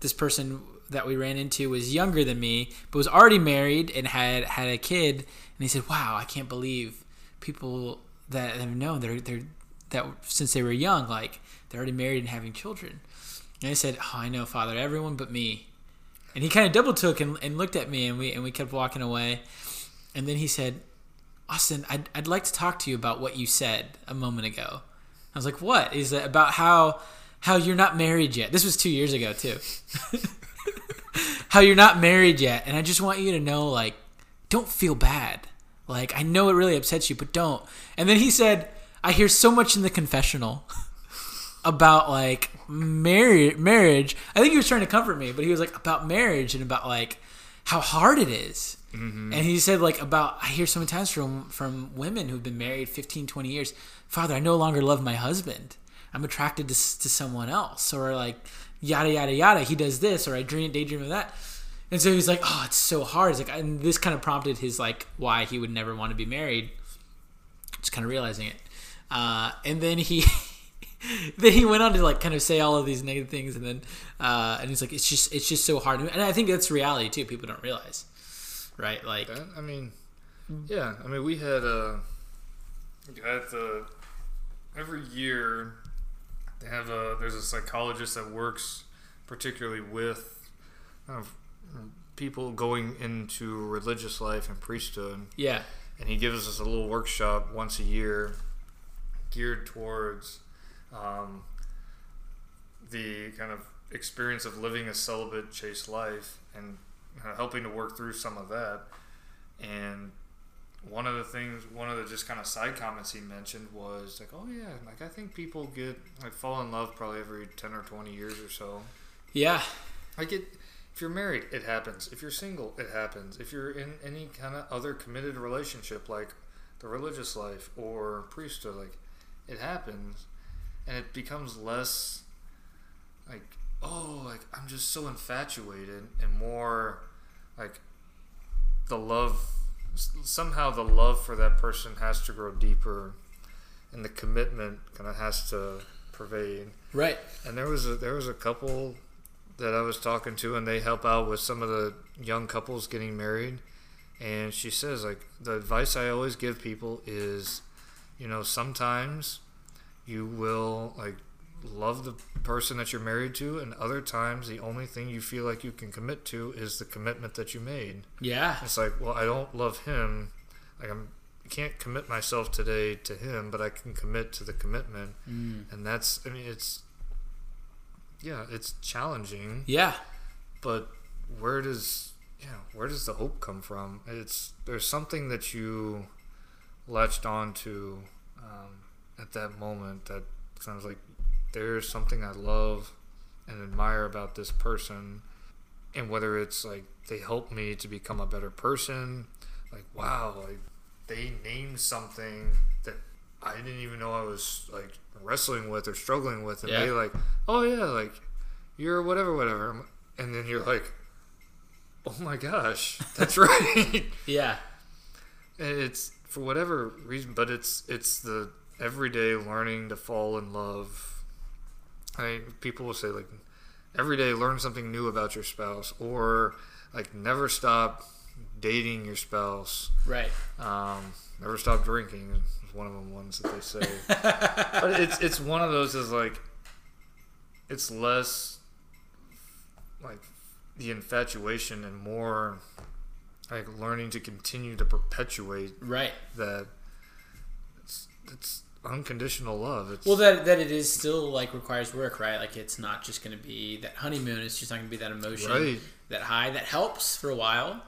this person that we ran into was younger than me, but was already married and had had a kid. And he said, "Wow, I can't believe people that have known they're they're that since they were young, like they're already married and having children." And I said, "Oh, I know, Father. Everyone but me." And he kind of double took and, and looked at me, and we and we kept walking away. And then he said, "Austin, I'd I'd like to talk to you about what you said a moment ago." I was like, "What is that about? How how you're not married yet?" This was two years ago too. (laughs) how you're not married yet, and I just want you to know, like, don't feel bad. Like, I know it really upsets you, but don't. And then he said, "I hear so much in the confessional." (laughs) about like marriage marriage i think he was trying to comfort me but he was like about marriage and about like how hard it is. Mm-hmm. and he said like about i hear so many times from from women who've been married 15 20 years father i no longer love my husband i'm attracted to, to someone else or like yada yada yada. He does this or i dream daydream of that. And so he's like oh it's so hard. It's like and this kind of prompted his like why he would never want to be married. Just kind of realizing it. Uh, and then he (laughs) then he went on to like kind of say all of these negative things and then uh, and he's like it's just it's just so hard. And i think that's reality too. People don't realize right? Like I mean, yeah. I mean, we had uh, at the every year they have a there's a psychologist that works particularly with kind of people going into religious life and priesthood, yeah and he gives us a little workshop once a year geared towards um, the kind of experience of living a celibate, chaste life and uh, helping to work through some of that. And one of the things, one of the just kind of side comments he mentioned was like, "Oh yeah, like I think people get like fall in love probably every ten or twenty years or so. yeah Like it, if you're married, it happens. If you're single, it happens. If you're in any kind of other committed relationship, like the religious life or priesthood, like it happens, and it becomes less like oh, like I'm just so infatuated, and more like the love. Somehow, the love for that person has to grow deeper, and the commitment kind of has to pervade. right And there was a there was a couple that I was talking to, and they help out with some of the young couples getting married. And she says, like, the advice I always give people is, you know, sometimes you will like love the person that you're married to, and other times the only thing you feel like you can commit to is the commitment that you made. yeah It's like, well, I don't love him. Like, I'm I can't commit myself today to him, but I can commit to the commitment mm. and that's i mean it's yeah it's challenging yeah but where does yeah where does the hope come from it's there's something that you latched on to um, at that moment that sounds like there's something i love and admire about this person and whether it's like they help me to become a better person like wow like they named something that I didn't even know I was like wrestling with or struggling with, and Yeah. they like, oh yeah, like you're whatever, whatever, and then you're like, oh my gosh, (laughs) that's right. (laughs) yeah And it's for whatever reason, but it's it's the everyday learning to fall in love. I people will say like every day learn something new about your spouse, or like never stop dating your spouse. right Um, never stop drinking is one of the ones that they say. (laughs) but it's it's one of those is like it's less like the infatuation and more like learning to continue to perpetuate right that it's it's unconditional love. It's well that that it is still like requires work right? Like it's not just going to be that honeymoon it's just not going to be that emotion right. that high. That helps for a while.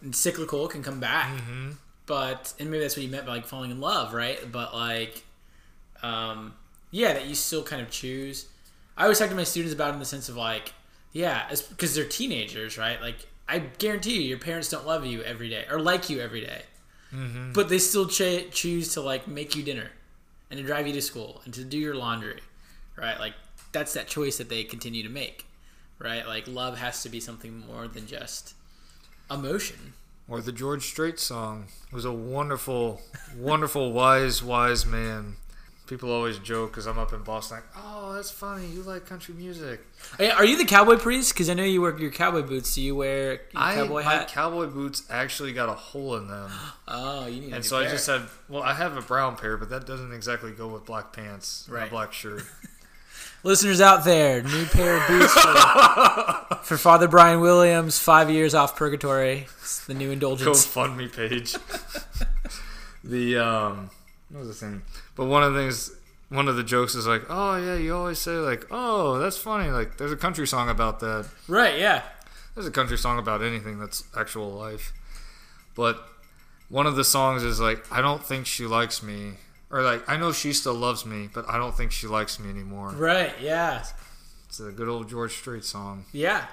And cyclical can come back. Hmm but and maybe that's what you meant by like falling in love right? But like um yeah that you still kind of choose. I always talk to my students about it in the sense of like yeah because they're teenagers right? Like i guarantee you your parents don't love you every day or like you every day. Hmm but they still ch- choose to like make you dinner and to drive you to school and to do your laundry right? Like that's that choice that they continue to make right? Like love has to be something more than just emotion. Or the George Strait song. It was a wonderful, wonderful, wise, wise man people always joke because I'm up in Boston. Like, oh, that's funny. You like country music? Are you the cowboy priest? Because I know you wear your cowboy boots. Do you wear your I cowboy my cowboy boots actually got a hole in them, (gasps) oh, you need. a and so I just had. Well, I have a brown pair, but that doesn't exactly go with black pants and Right. a black shirt. (laughs) listeners out there, new pair of boots for, (laughs) for Father Bryan Williams. Five years off purgatory. It's the new indulgence. GoFundMe page. (laughs) the um, what was the thing? But one of the things, one of the jokes is like, oh yeah, you always say like, oh that's funny. Like there's a country song about that. Right? Yeah. There's a country song about anything that's actual life. But one of the songs is like, I don't think she likes me. Or like, I know she still loves me, but I don't think she likes me anymore. Right. Yeah. It's a good old George Strait song. Yeah.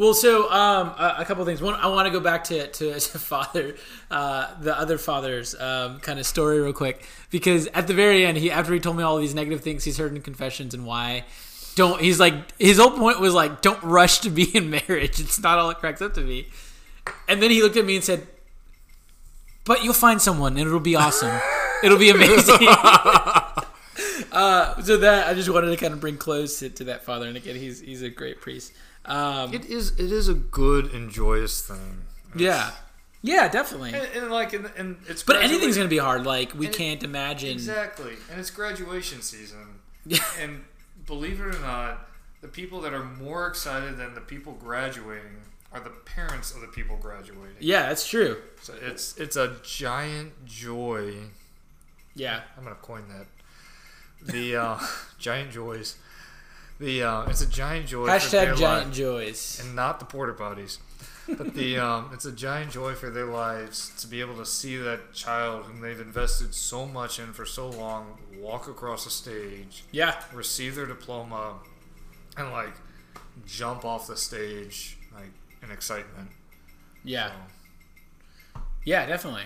Well, so um, a, a couple of things. One, I want to go back to to, (laughs) to father, uh, the other father's um, kind of story real quick because at the very end, he after he told me all these negative things he's heard in confessions and why don't he's like his whole point was like don't rush to be in marriage. It's not all it cracks up to be. And then he looked at me and said, "But you'll find someone and it'll be awesome. it'll be (laughs) amazing." (laughs) uh, so that I just wanted to kind of bring close to, to that father, and again, he's he's a great priest. Um, It is it is a good and joyous thing. Yeah. Yeah, definitely. And, and like and, and it's But anything's gonna be hard. Like we can't imagine. Exactly. And it's graduation season. Yeah. (laughs) And believe it or not, the people that are more excited than the people graduating are the parents of the people graduating. Yeah, that's true. So it's it's a giant joy. Yeah. I'm gonna coin that. The uh, (laughs) giant joys. The uh, it's a giant joy. for their Hashtag giant li- joys. and not the porta potties. But the (laughs) um, it's a giant joy for their lives to be able to see that child whom they've invested so much in for so long walk across the stage, Yeah. receive their diploma, and like jump off the stage like in excitement. Yeah. So, Yeah, definitely.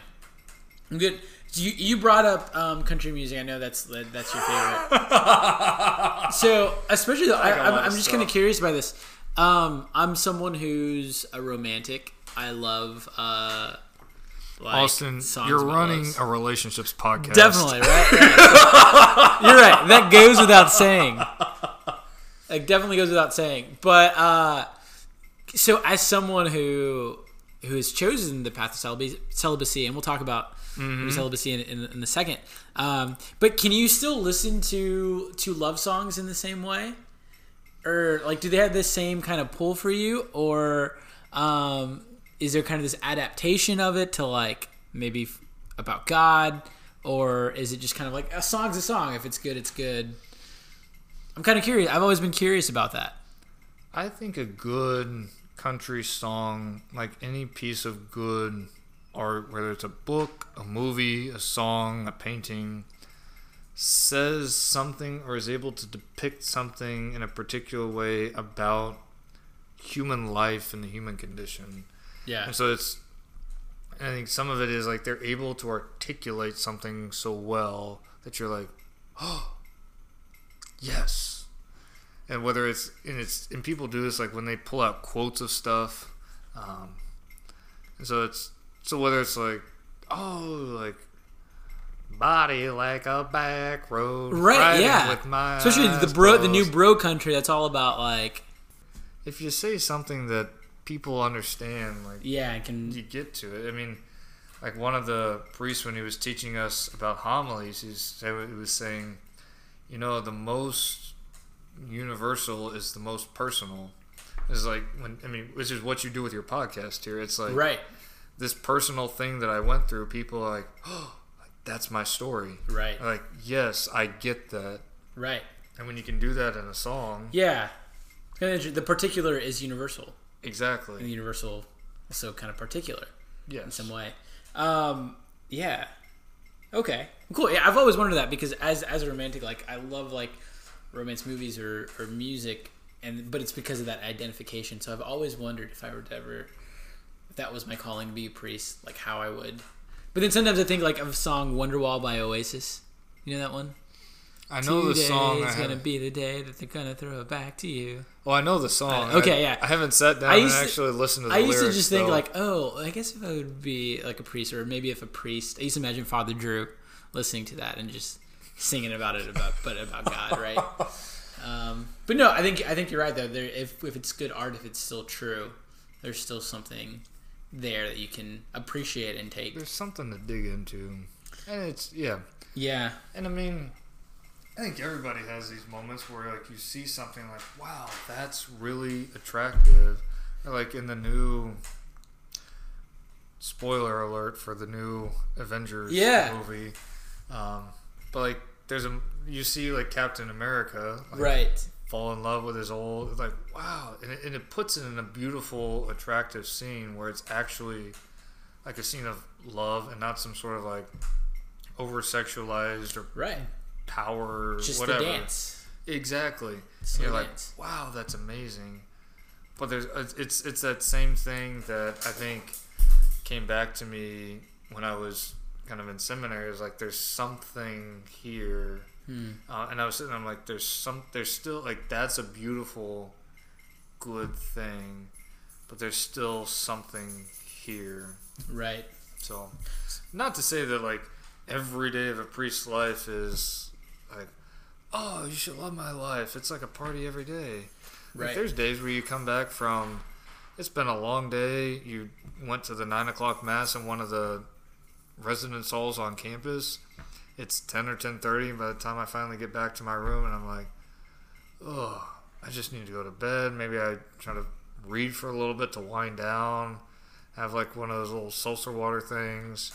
I'm good. You you brought up um, country music. I know that's that's your favorite. (laughs) so especially though, I, like a I'm, I'm just kind of curious by this. Um, I'm someone who's a romantic. I love uh, like Austin, songs you're running loves. a relationships podcast. Definitely, right? Yeah. (laughs) You're right. That goes without saying. It definitely goes without saying. But uh, so, as someone who who has chosen the path of celibacy, celibacy and we'll talk about maybe celibacy in, in, in a second. Um, but can you still listen to to love songs in the same way, or like do they have the same kind of pull for you, or um, is there kind of this adaptation of it to like maybe f- about God, or is it just kind of like a song's a song? If it's good, it's good. I'm kind of curious. I've always been curious about that. I think a good country song, like any piece of good art, whether it's a book, a movie, a song, a painting, says something or is able to depict something in a particular way about human life and the human condition. Yeah. And so it's, I think some of it is like they're able to articulate something so well that you're like, oh, yes. And whether it's and it's and people do this like when they pull out quotes of stuff, um, and so it's so whether it's like, oh, like body like a back road, Right, yeah. with my Especially the bro, the new bro country. That's all about like, If you say something that people understand, like yeah, I can. you get to it. I mean, like one of the priests when he was teaching us about homilies, he's, he was saying, you know, the most universal is the most personal. It's like when I mean, which is what you do with your podcast here. It's like Right. This personal thing that I went through. People are like, oh, that's my story. Right. Like, yes, I get that. Right. And when you can do that in a song, Yeah. The particular is universal, Exactly. and the universal also kind of particular in some way. Um, yeah. Okay. Cool. Yeah, I've always wondered that because as as a romantic, like I love like romance movies or, or music, and but it's because of that identification. So I've always wondered if I were to ever, that was my calling to be a priest, like how I would. But then sometimes I think like of a song "Wonderwall" by Oasis. You know that one? I know the song. I Today's gonna be the day that they're gonna throw it back to you. Well, I know the song. Uh, okay, I- yeah. I haven't sat down I and to- actually listened to the I used to lyrics, just think like, oh, I guess if I would be like a priest, or maybe if a priest, I used to imagine Father Drew listening to that and just singing about it about but about God, right? (laughs) Um, but no, I think I think you're right though. There, if if it's good art, if it's still true, there's still something there that you can appreciate and take. There's something to dig into, and it's yeah. Yeah, And I mean, I think everybody has these moments where like you see something like, wow, that's really attractive. Like in the new spoiler alert for the new Avengers Yeah. movie. Um, but like there's a you see like Captain America like, right. Fall in love with his old like wow and it, and it puts it in a beautiful attractive scene where it's actually like a scene of love and not some sort of like over sexualized or Right. power or Just whatever the dance. exactly It's you're like dance. wow that's amazing but there's it's- it's it's that same thing that i think came back to me when i was kind of in seminary is like there's something here Hmm. uh, and I was sitting, I'm like, there's some, there's still like that's a beautiful, good thing, but there's still something here. Right. So, not to say that like every day of a priest's life is like, oh, you should love my life. It's like a party every day. Like, Right. there's days where you come back from, it's been a long day. You went to the nine o'clock mass in one of the residence halls on campus. It's ten or ten thirty. By the time I finally get back to my room, and I'm like, oh, I just need to go to bed. Maybe I try to read for a little bit to wind down. Have like one of those little seltzer water things,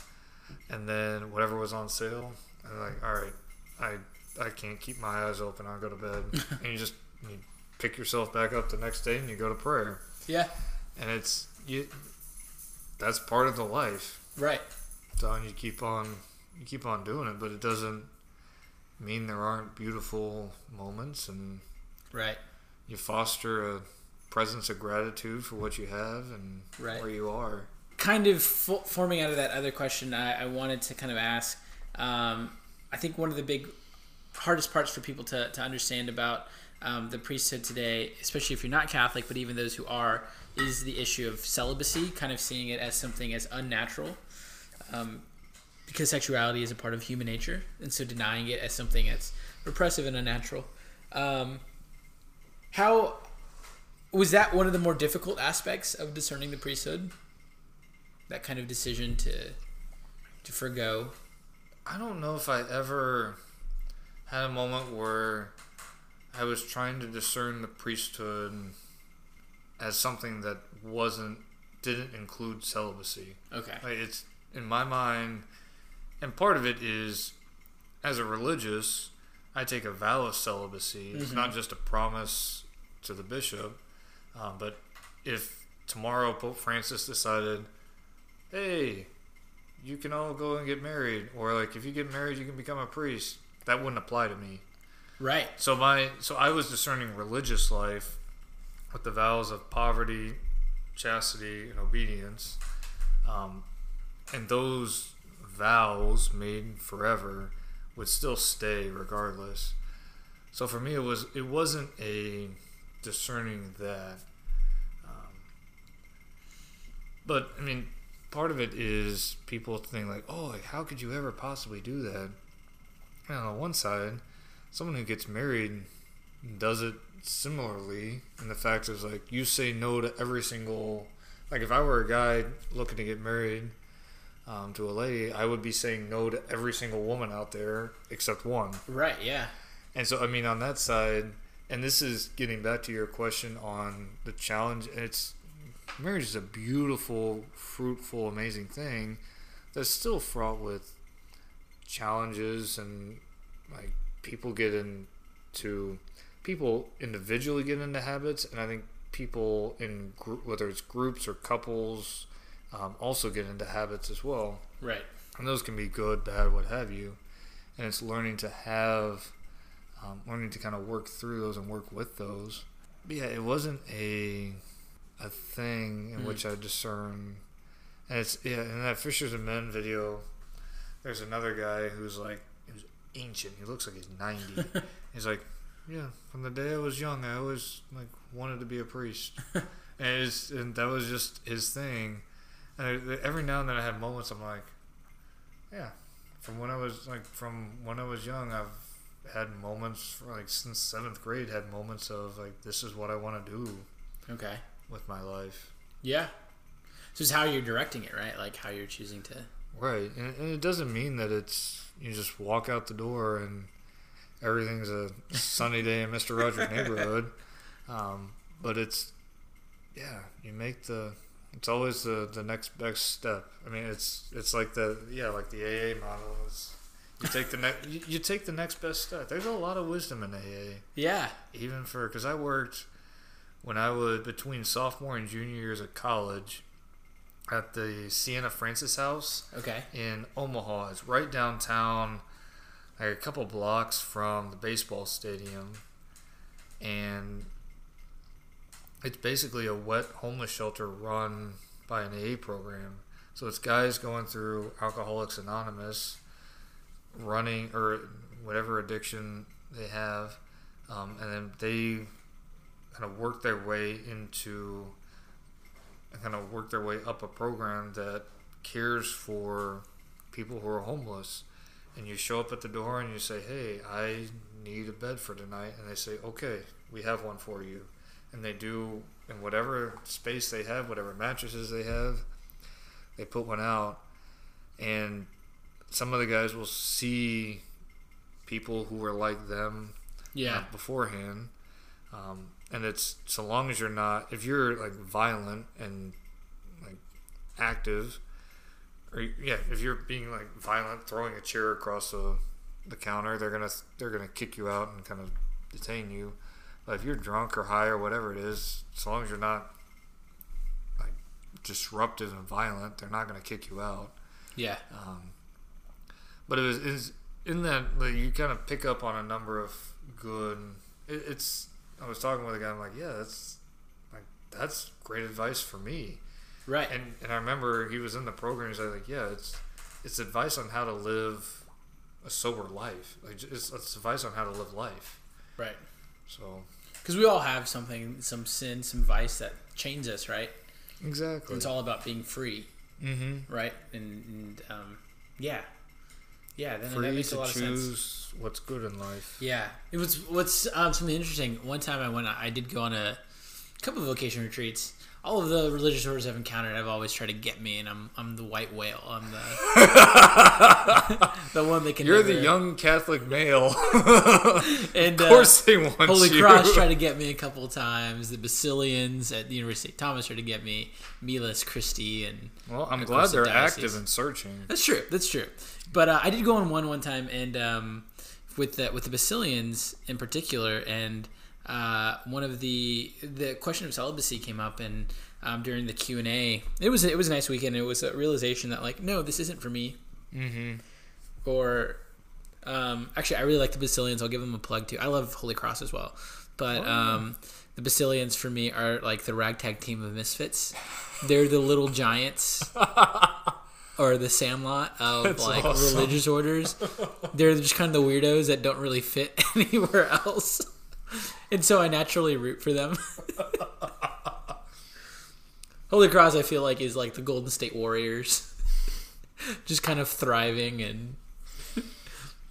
and then whatever was on sale. I'm like, all right, I I can't keep my eyes open. I'll go to bed, (laughs) and you just you pick yourself back up the next day, and you go to prayer, Yeah. and it's you. That's part of the life. Right. So and you keep on you keep on doing it, but it doesn't mean there aren't beautiful moments, and Right. you foster a presence of gratitude for what you have and Right. where you are. kind of fo- forming out of that other question, I, I wanted to kind of ask. Um, I think one of the big hardest parts for people to, to understand about um, the priesthood today, especially if you're not Catholic, but even those who are, is the issue of celibacy, kind of seeing it as something as unnatural. Um, because sexuality is a part of human nature, and so denying it as something that's repressive and unnatural. Um, how was that one of the more difficult aspects of discerning the priesthood? That kind of decision to to forego. I don't know if I ever had a moment where I was trying to discern the priesthood as something that wasn't didn't include celibacy. Okay. Like it's in my mind, and part of it is as a religious, I take a vow of celibacy. It's not just a promise to the bishop, um, but if tomorrow Pope Francis decided, hey, you can all go and get married, or like if you get married, you can become a priest, that wouldn't apply to me. Right. So my so I was discerning religious life with the vows of poverty, chastity, and obedience, um, and those vows made forever would still stay regardless. So for me, it was it wasn't a discerning that, um, but I mean, part of it is people think like, oh, like how could you ever possibly do that? And on one side, someone who gets married does it similarly and the fact is like you say no to every single like if i were a guy looking to get married um, to a lady i would be saying no to every single woman out there except one Right. Yeah. and so i mean on that side and this is getting back to your question on the challenge it's marriage is a beautiful fruitful amazing thing that's still fraught with challenges and like people get into people individually get into habits and i think people in gr- whether it's groups or couples um, also get into habits as well. Right. and those can be good bad what have you. And it's learning to have um, learning to kind of work through those and work with those. But yeah it wasn't a a thing in Mm. which i discern. And it's yeah in that fishers and men video there's another guy who's like he was ancient. He looks like he's 90 (laughs) he's like yeah from the day i was young i always like wanted to be a priest. (laughs) And, it's, and that was just his thing and I, every now and then i have moments i'm like yeah from when I was like from when I was young, I've had moments like since seventh grade had moments of like this is what I want to do Okay. with my life. Yeah. So it's how you're directing it, right? Like how you're choosing to. Right, and, and it doesn't mean that it's you just walk out the door and everything's a sunny day in Mister Rogers' neighborhood. (laughs) Um, but it's yeah, you make the it's always the the next best step. I mean, it's it's like the yeah, like the AA model is. You take the next. You, you take the next best step. There's a lot of wisdom in AA, Yeah. even for because I worked when I was between sophomore and junior years of college at the Siena Francis House Okay. in Omaha. It's right downtown, like a couple blocks from the baseball stadium, and it's basically a wet homeless shelter run by an AA program. So it's guys going through Alcoholics Anonymous, running or whatever addiction they have, um, and then they kind of work their way into kind of work their way up a program that cares for people who are homeless. And you show up at the door and you say, "Hey, I need a bed for tonight," and they say, "Okay, we have one for you." And they do in whatever space they have, whatever mattresses they have, they put one out, and some of the guys will see people who are like them Yeah. uh, beforehand. Um, and it's so long as you're not, if you're like violent and like active, or yeah, if you're being like violent, throwing a chair across the, the counter, they're gonna they're gonna kick you out and kind of detain you. If you're drunk or high or whatever it is, as long as you're not like disruptive and violent, they're not gonna kick you out. Yeah. Um, but it was is in that like, you kind of pick up on a number of good. It, it's I was talking with a guy. I'm like, yeah, that's like that's great advice for me. Right. And and I remember he was in the program. He's like, yeah, it's it's advice on how to live a sober life. Like it's, it's advice on how to live life. right. So Because we all have something, some sin, some vice that chains us, right? exactly. It's all about being free, mm-hmm. right? And, and um, yeah, yeah. Then that Free makes a to lot of sense. choose what's good in life. Yeah, it was what's um, something interesting. One time I went, I did go on a couple of vocation retreats. All of the religious orders I've encountered, I've always tried to get me, and I'm I'm the white whale. I'm the (laughs) the one that can. You're never- the young Catholic male. (laughs) And, of course, they want Holy you. Cross tried to get me a couple of times. The Basilians at the University of Thomas tried to get me. Miles Christi and Well, I'm glad they're active and searching. That's true. That's true. But uh, I did go on one one time, and um, with the with the Basilians in particular, and uh, one of the the question of celibacy came up, and um, during the Q and A, it was it was a nice weekend. It was a realization that like, no, this isn't for me. Mm-hmm. Or um, actually, I really like the Basilians. I'll give them a plug too. I love Holy Cross as well, but um, the Basilians for me are like the ragtag team of misfits. They're the little giants (laughs) or the Sandlot of That's like awesome. religious orders. They're just kind of the weirdos that don't really fit (laughs) anywhere else, and so I naturally root for them. Holy Cross, I feel like, is like the Golden State Warriors, (laughs) just kind of thriving and (laughs)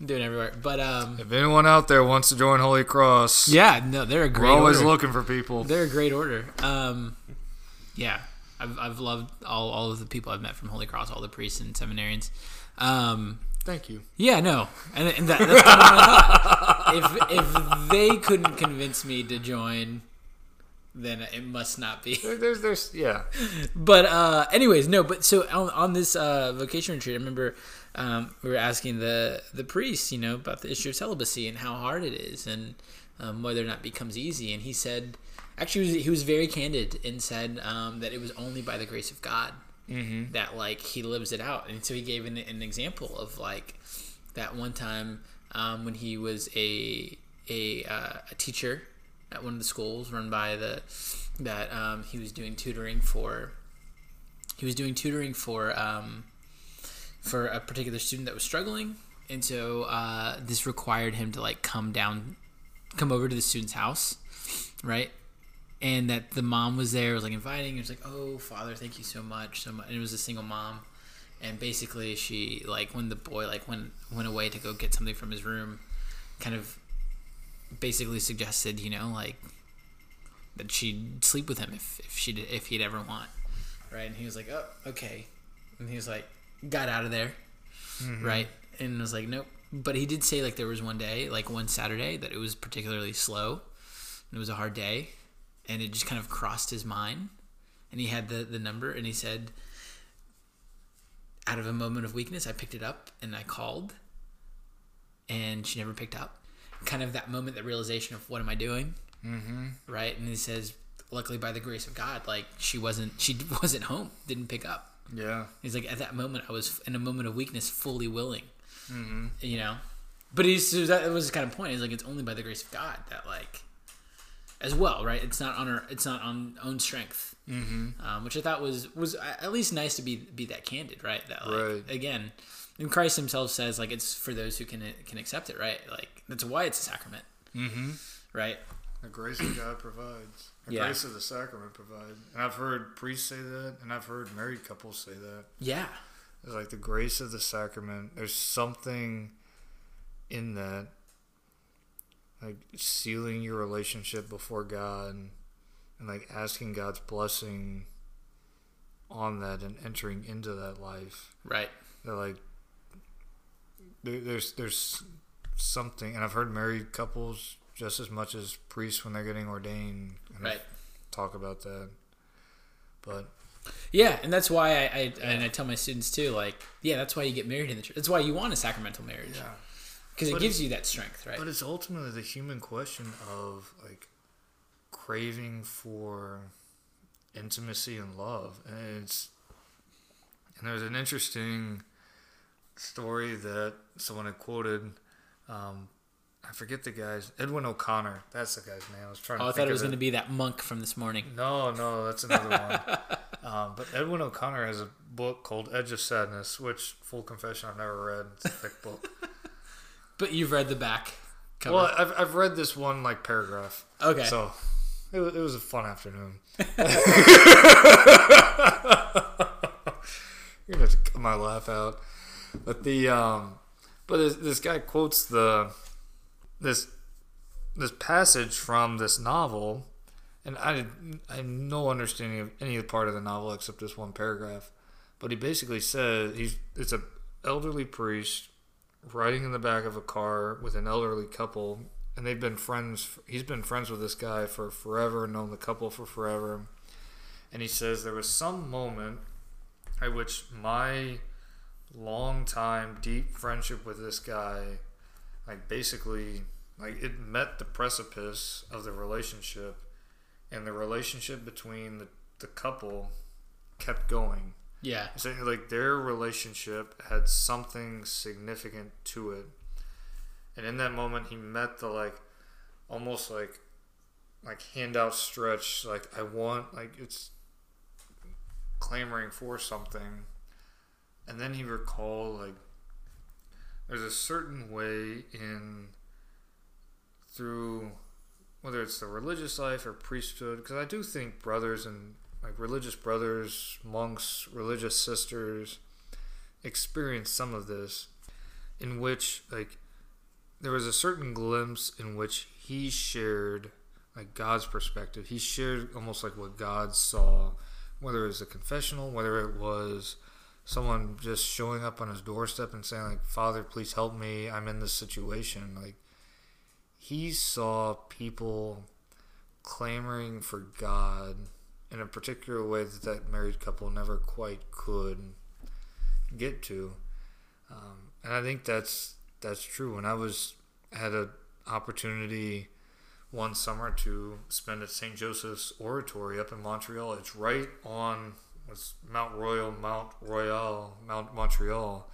doing everywhere. But um, If anyone out there wants to join Holy Cross, yeah, no, they're a great. we're always order. looking for people. They're a great order. Um, yeah, I've, I've loved all, all of the people I've met from Holy Cross, all the priests and seminarians. Um, Thank you. yeah, no, and, and that, that's kind of my thought. If if they couldn't convince me to join, then it must not be. There- There's, there's, yeah. But uh, anyways, no. But so on, on this uh, vocation retreat, I remember um, we were asking the the priest, you know, about the issue of celibacy and how hard it is, and um, whether or not it becomes easy. And he said, actually, he was, he was very candid and said um, that it was only by the grace of God Mm-hmm. that like he lives it out. And so he gave an, an example of like that one time um, when he was a a, uh, a teacher at one of the schools run by the that um, he was doing tutoring for. He was doing tutoring for um, for a particular student that was struggling, and so uh, this required him to like come down, come over to the student's house, right? And that the mom was there was like inviting it was like oh father thank you so much so much and it was a single mom and basically she like when the boy like went went away to go get something from his room, kind of basically suggested you know like that she'd sleep with him if if she if he'd ever want, right? And he was like, oh okay, and he was like got out of there, mm-hmm. right? And was like nope. But he did say like there was one day like one Saturday that it was particularly slow, and it was a hard day, and it just kind of crossed his mind, and he had the the number, and he said out of a moment of weakness, I picked it up and I called, and she never picked up. Kind of that moment, that realization of what am I doing, mm-hmm. right? And he says, luckily by the grace of God, like she wasn't she (laughs) wasn't home, didn't pick up. Yeah. He's like at that moment, I was in a moment of weakness, fully willing, mm-hmm. you know. But he's so that was kind of point. He's like, it's only by the grace of God that like, as well, right? It's not on our, it's not on own strength, mm-hmm. um, which I thought was was at least nice to be be that candid, right? That like Right. again, and Christ Himself says like it's for those who can can accept it, right? Like that's why it's a sacrament, mm-hmm. right? The grace of God provides. The Yeah. grace of the sacrament provides. And I've heard priests say that, and I've heard married couples say that. Yeah, It's like the grace of the sacrament. There's something in that, like sealing your relationship before God, and, like asking God's blessing on that, and entering into that life. right. That like there, there's there's something, and I've heard married couples just as much as priests when they're getting ordained, Right. talk about that. But Yeah, and that's why I, I and I tell my students too, like, yeah, that's why you get married in the church. That's why you want a sacramental marriage yeah. Because it gives you that strength, right? But it's ultimately the human question of like craving for intimacy and love, and it's and there's an interesting story that someone had quoted. Um, I forget the guy's Edwin O'Connor. That's the guy's name. I was trying to Oh, to. I thought it was going to be that monk from this morning. No, no, that's another one. (laughs) Um, but Edwin O'Connor has a book called Edge of Sadness, which, full confession, I've never read. It's a thick book. But you've read the back cover. Well, I've, I've read this one like paragraph. okay. So it was, it was a fun afternoon. (laughs) (laughs) You're gonna have to cut my laugh out. But the um, but this, this guy quotes the this this passage from this novel, and I I had no understanding of any part of the novel except this one paragraph. But he basically says he's it's a elderly priest riding in the back of a car with an elderly couple and they've been friends he's been friends with this guy for forever known the couple for forever. And he says there was some moment at which my long time deep friendship with this guy like basically like it met the precipice of the relationship and the relationship between the, the couple kept going yeah. so, like their relationship had something significant to it, and in that moment, he met the like, almost like, like hand outstretched, like I want, like it's clamoring for something, and then he recalled like, there's a certain way in through whether it's the religious life or priesthood, because I do think brothers and like religious brothers, monks, religious sisters experienced some of this in which like there was a certain glimpse in which he shared like God's perspective. He shared almost like what God saw, whether it was a confessional, whether it was someone just showing up on his doorstep and saying like, "Father, please help me. I'm in this situation." Like he saw people clamoring for God in a particular way that that married couple never quite could get to, um, and I think that's that's true. When I was had an opportunity one summer to spend at St. Joseph's Oratory up in Montreal, it's right on was Mount Royal, Mount Royal, Mount Montreal,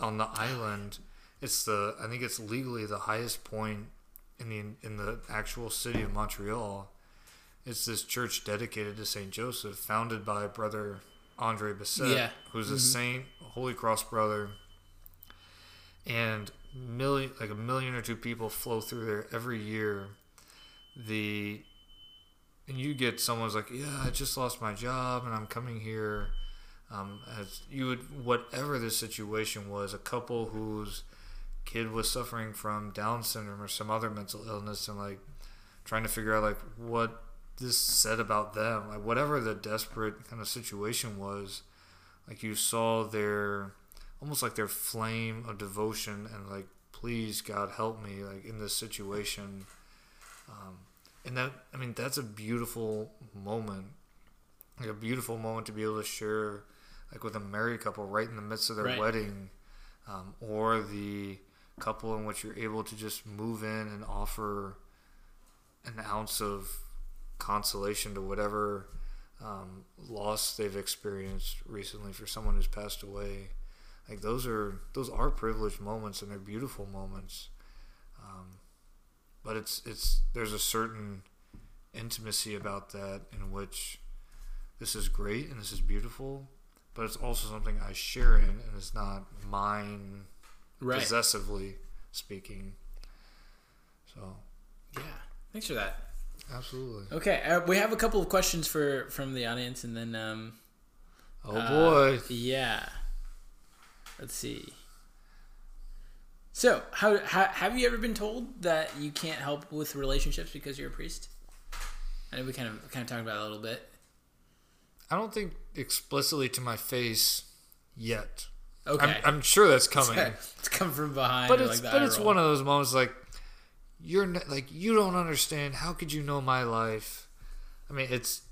on the island. It's the I think it's legally the highest point in the in the actual city of Montreal. It's this church dedicated to Saint Joseph, founded by Brother Andre Bessette, Yeah. who's a saint, a Holy Cross brother, and million like a million or two people flow through there every year. The and you get someone's like, yeah, I just lost my job and I'm coming here Um, as you would, whatever the situation was, a couple whose kid was suffering from Down syndrome or some other mental illness, and like trying to figure out like what this said about them, like whatever the desperate kind of situation was, like you saw their almost like their flame of devotion and like please God help me like in this situation. Um, and that I mean that's a beautiful moment, like a beautiful moment to be able to share, like with a married couple right in the midst of their Right. wedding, um, or the couple in which you're able to just move in and offer an ounce of consolation to whatever um, loss they've experienced recently for someone who's passed away. Like those are those are privileged moments and they're beautiful moments. Um, but it's it's there's a certain intimacy about that in which this is great and this is beautiful, but it's also something I share in and it's not mine Right. possessively speaking. So Yeah. Thanks for that. Absolutely. Okay, uh, we have a couple of questions for from the audience, and then um, Oh uh, boy. yeah. Let's see. So, how, how have you ever been told that you can't help with relationships because you're a priest? I know we kind of kind of talked about it a little bit. I don't think explicitly to my face yet. Okay, I'm, I'm sure that's coming. (laughs) it's come from behind. but it's like but it's roll. one of those moments like you're n- like you don't understand. How could you know my life? I mean, it's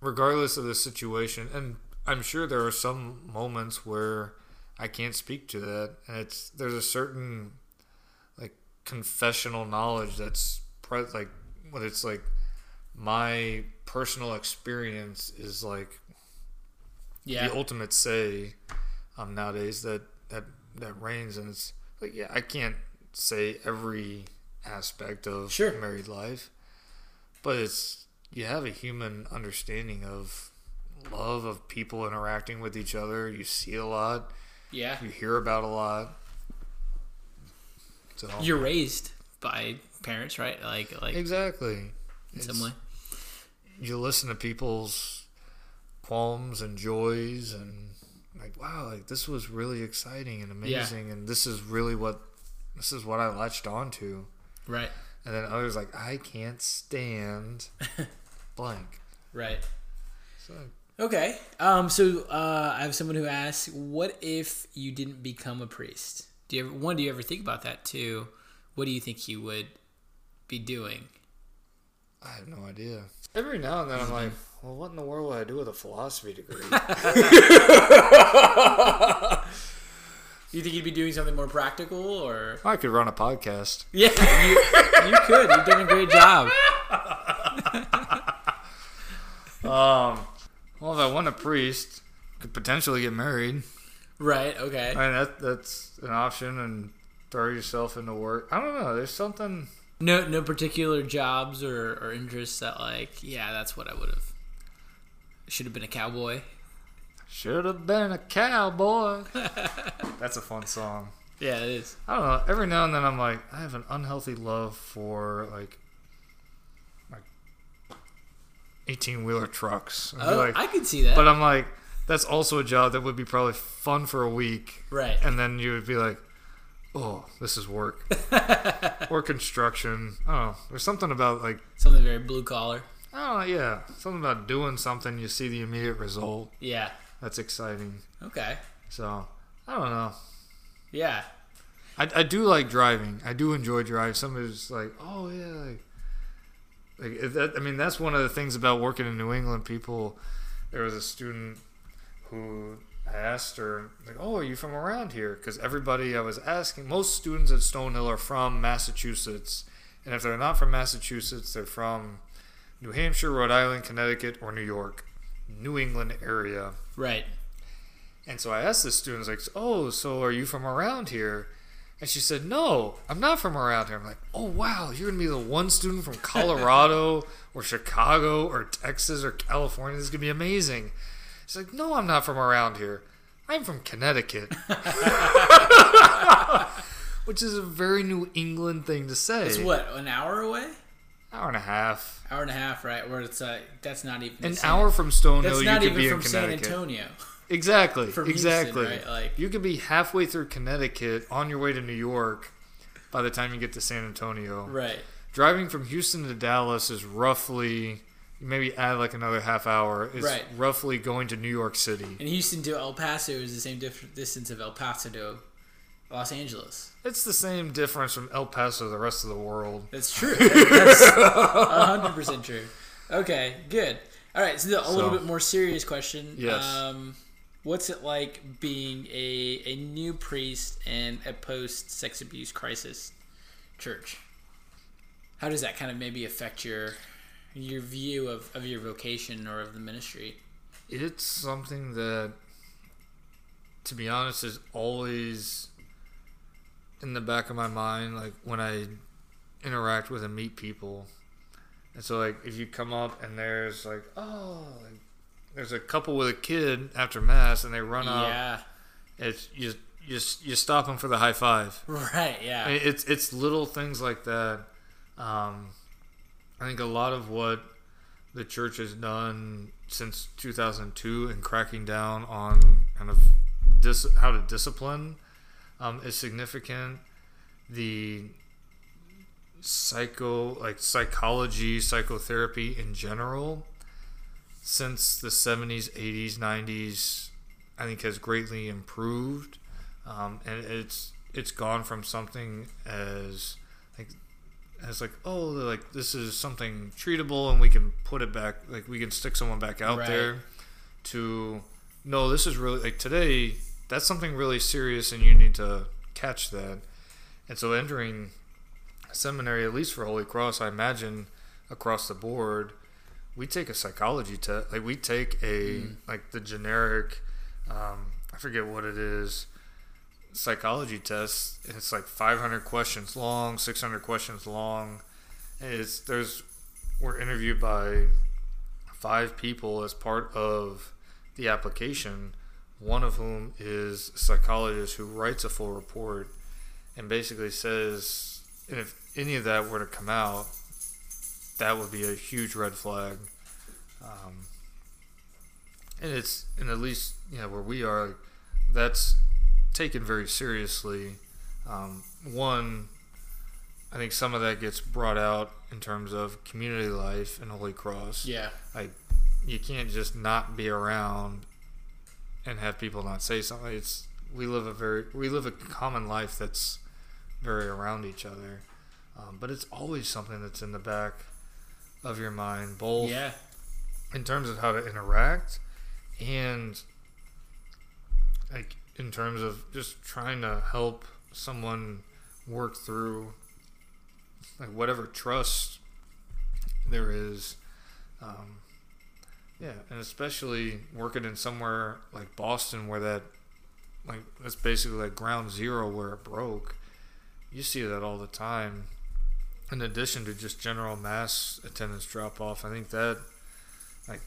regardless of the situation, and I'm sure there are some moments where I can't speak to that, and it's there's a certain like confessional knowledge that's pre- like what it's like my personal experience is like yeah, the ultimate say um, nowadays that, that that reigns and it's like yeah i can't say every aspect of Sure. married life but it's you have a human understanding of love of people interacting with each other you see a lot yeah. you hear about a lot so You're raised by parents, right? Like like exactly in some way. you listen to people's qualms and joys and like wow like this was really exciting and amazing and this is really what this is what i latched onto Right, and then others like i can't stand (laughs) blank right. so Okay. Um. So uh, I have someone who asks, "What if you didn't become a priest? Do you ever, one? Do you ever think about that too? What do you think you would be doing? i have no idea every now and then i'm like (laughs) well what in the world would i do with a philosophy degree (laughs) Do you think you'd be doing something more practical, or i could run a podcast yeah, you, you could. You've done a great job. (laughs) um well if i want a priest could potentially get married Right. Okay. I mean, that that's an option, and throw yourself into work. I don't know. There's something. No, no particular jobs or, or interests that like, yeah, that's what I would have. Should have been a cowboy. Should have been a cowboy. (laughs) that's a fun song. Yeah, it is. I don't know. Every now and then, I'm like, I have an unhealthy love for like, like, eighteen wheeler trucks. I'd Oh, like, I could see that. but I'm like, that's also a job that would be probably fun for a week, right. and then you would be like, oh, this is work (laughs) or construction. I don't know. There's something about like. Something very blue collar. Oh yeah, something about doing something you see the immediate result. Yeah. That's exciting. Okay. So I don't know. Yeah. I, I do like driving. I do enjoy driving. Somebody's like, oh yeah, like, like that. I mean, that's one of the things about working in New England. People, there was a student who asked her like, oh, are you from around here? Because everybody I was asking, most students at Stonehill are from Massachusetts, and if they're not from Massachusetts, they're from New Hampshire, Rhode Island, Connecticut, or New York, New England area. Right. And so I asked the students, like, oh, so are you from around here? And she said, no, I'm not from around here. I'm like, oh, wow, you're going to be the one student from (laughs) Colorado or Chicago or Texas or California. This is going to be amazing. She's like, no, I'm not from around here. I'm from Connecticut. (laughs) (laughs) Which is a very New England thing to say. It's what an hour away, Hour and a half. hour and a half, right? Where it's uh, that's not even An San- hour from Stonehill, That's you not could even be from San Antonio. exactly, Houston, exactly. right? Like- you could be halfway through Connecticut on your way to New York by the time you get to San Antonio. Right. Driving from Houston to Dallas is roughly maybe add like another half hour. Is Right. roughly going to New York City. And Houston to El Paso is the same dif- distance of El Paso to Los Angeles. It's the same difference from El Paso to the rest of the world. That's true. That's hundred percent true. Okay, good. All right, so a little So- bit more serious question. Yes. Um, what's it like being a, a new priest in a post sex abuse crisis church? How does that kind of maybe affect your your view of, of your vocation or of the ministry? It's something that, to be honest, is always in the back of my mind. Like when I interact with and meet people, and so like if you come up and there's like oh, like, there's a couple with a kid after mass and they run up, Yeah. it's you you you stop them for the high five. (laughs) Right. Yeah. I mean, it's it's little things like that. Um, I think a lot of what the church has done since 2002 in cracking down on kind of dis- how to discipline um, is significant. The psycho like psychology psychotherapy in general since the 70s 80s 90s i think has greatly improved um, and it's it's gone from something as like as like oh like this is something treatable and we can put it back like we can stick someone back out Right. there to no this is really like today that's something really serious and you need to catch that. And so entering seminary at least for holy cross i imagine across the board we take a psychology test like we take a like the generic um, i forget what it is psychology test and it's like 500 questions long 600 questions long. And it's there's we're interviewed by five people as part of the application one of whom is a psychologist who writes a full report and basically says and if any of that were to come out that would be a huge red flag. Um, and it's and at least you know where we are that's taken very seriously. Um, one i think some of that gets brought out in terms of community life in holy cross. Yeah. like you can't just not be around and have people not say something it's we live a very we live a common life that's very around each other um, but it's always something that's in the back of your mind both Yeah. in terms of how to interact and like in terms of just trying to help someone work through like whatever trust there is um, yeah and especially working in somewhere like boston where that like that's basically like ground zero where it broke you see that all the time in addition to just general mass attendance drop off i think that like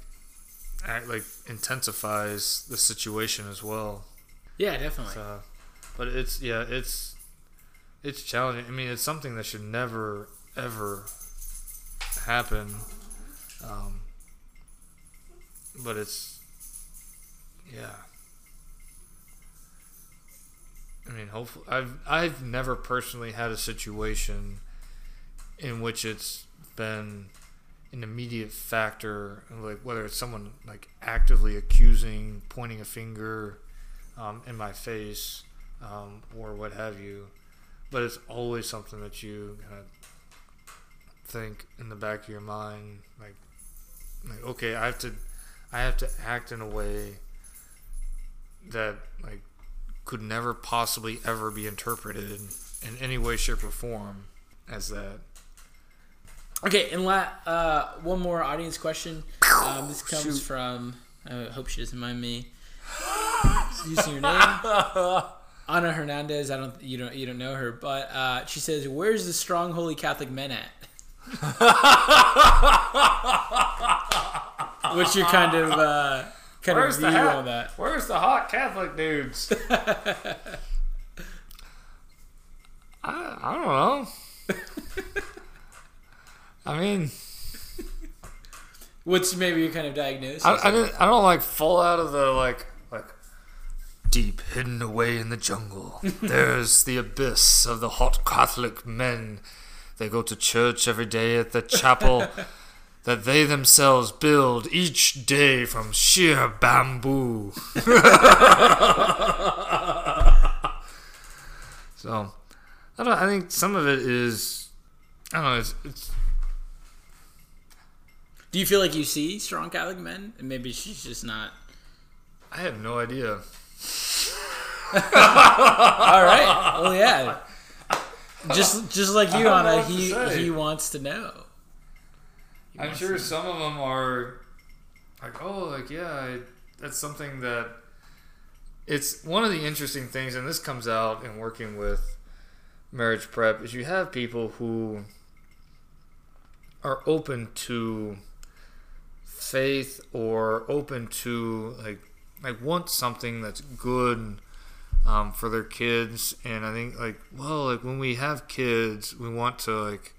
act, like intensifies the situation as well Yeah. Definitely. so, but it's yeah, it's it's challenging. I mean, it's something that should never ever happen. Um, but it's yeah. I mean, hopefully, I've I've never personally had a situation in which it's been an immediate factor, like whether it's someone like actively accusing, pointing a finger um, in my face, um, or what have you. But it's always something that you kind of think in the back of your mind, like, like okay, I have to, I have to act in a way that like could never possibly ever be interpreted in any way, shape, or form as that. Okay, and la- uh, one more audience question. Um, this comes Shoot. from. I hope she doesn't mind me using your name, (laughs) Ana Hernandez. I don't. You don't. You don't know her, but uh, she says, "Where's the strong holy Catholic men at?" (laughs) What's your kind of uh, kind Where's of the view hat? on that? Where's the hot Catholic dudes? (laughs) I, I don't know. I mean, What's maybe your kind of diagnosis? I, I, didn't, I don't like fall out of the like like Deep hidden away in the jungle, (laughs) there's the abyss of the hot Catholic men. They go to church every day at the chapel (laughs) that they themselves build each day from sheer bamboo. (laughs) so, I don't. I think some of it is. I don't know. It's, it's Do you feel like you see strong Catholic men, and maybe she's just not? I have no idea. (laughs) All right. Well, yeah. Just just like you, Anna, he he wants to know. I'm sure to- some of them are like, oh, like yeah, I, that's something that it's one of the interesting things, and this comes out in working with marriage prep is you have people who are open to faith or open to like like want something that's good um, for their kids and i think like well like when we have kids we want to like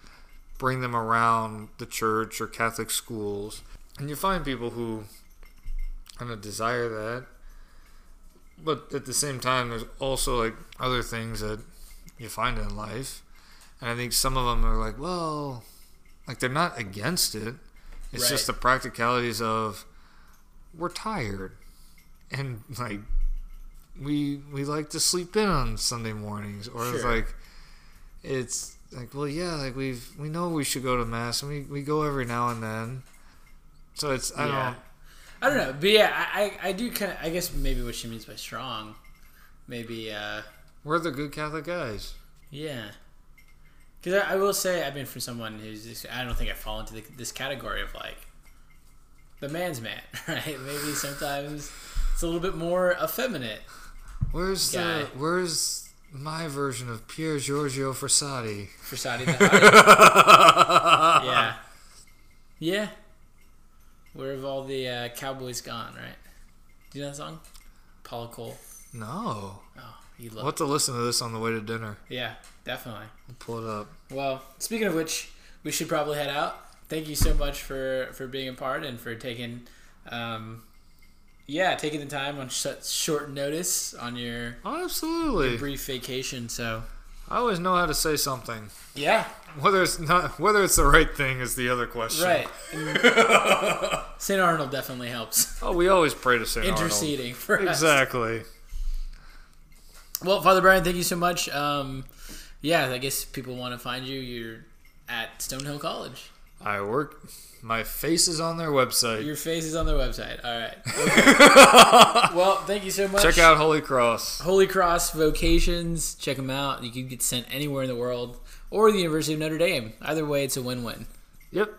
bring them around the church or catholic schools and you find people who kind of desire that but at the same time there's also like other things that you find in life and i think some of them are like well like they're not against it. It's just the practicalities of we're tired. And like we we like to sleep in on sunday mornings or it's like it's like well yeah like we've we know we should go to mass and we, we go every now and then so it's i Yeah. don't I don't know, but yeah, I I, I do kind of. I guess maybe what she means by strong, maybe. uh we're the good catholic guys Yeah. Because I, I will say, I've been from someone who's. Just, I don't think I fall into the, this category of like the man's man, (laughs) right? Maybe sometimes it's a little bit more effeminate. where's Guy. the where's my version of Pier Giorgio Frassati? Saudi the (laughs) Hottie. yeah. Yeah. Where have all the uh, cowboys gone, right? Do you know that song? Paula Cole. No. Oh, you We'll love have to listen to this on the way to dinner. Yeah, definitely. We'll pull it up. Well, speaking of which, we should probably head out. Thank you so much for for being a part and for taking, um, yeah, taking the time on such short notice on your absolutely. brief vacation. So I always know how to say something. yeah, Whether it's not whether it's the right thing is the other question. right. (laughs) St. Arnold definitely helps Oh, we always pray to Saint interceding for Arnold. us. Exactly. Well, Father Bryan, thank you so much. Um, yeah, I guess people want to find you. You're at Stonehill College. I work. My face is on their website. Your face is on their website. All right. (laughs) Okay. well, thank you so much. Check out Holy Cross. Holy Cross Vocations. Check them out. You can get sent anywhere in the world or the University of Notre Dame. Either way, it's a win-win. Yep.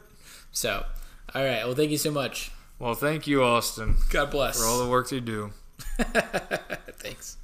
So, all right. Well, thank you so much. Well, thank you, Austin, God bless. for all the work you do. (laughs) Thanks.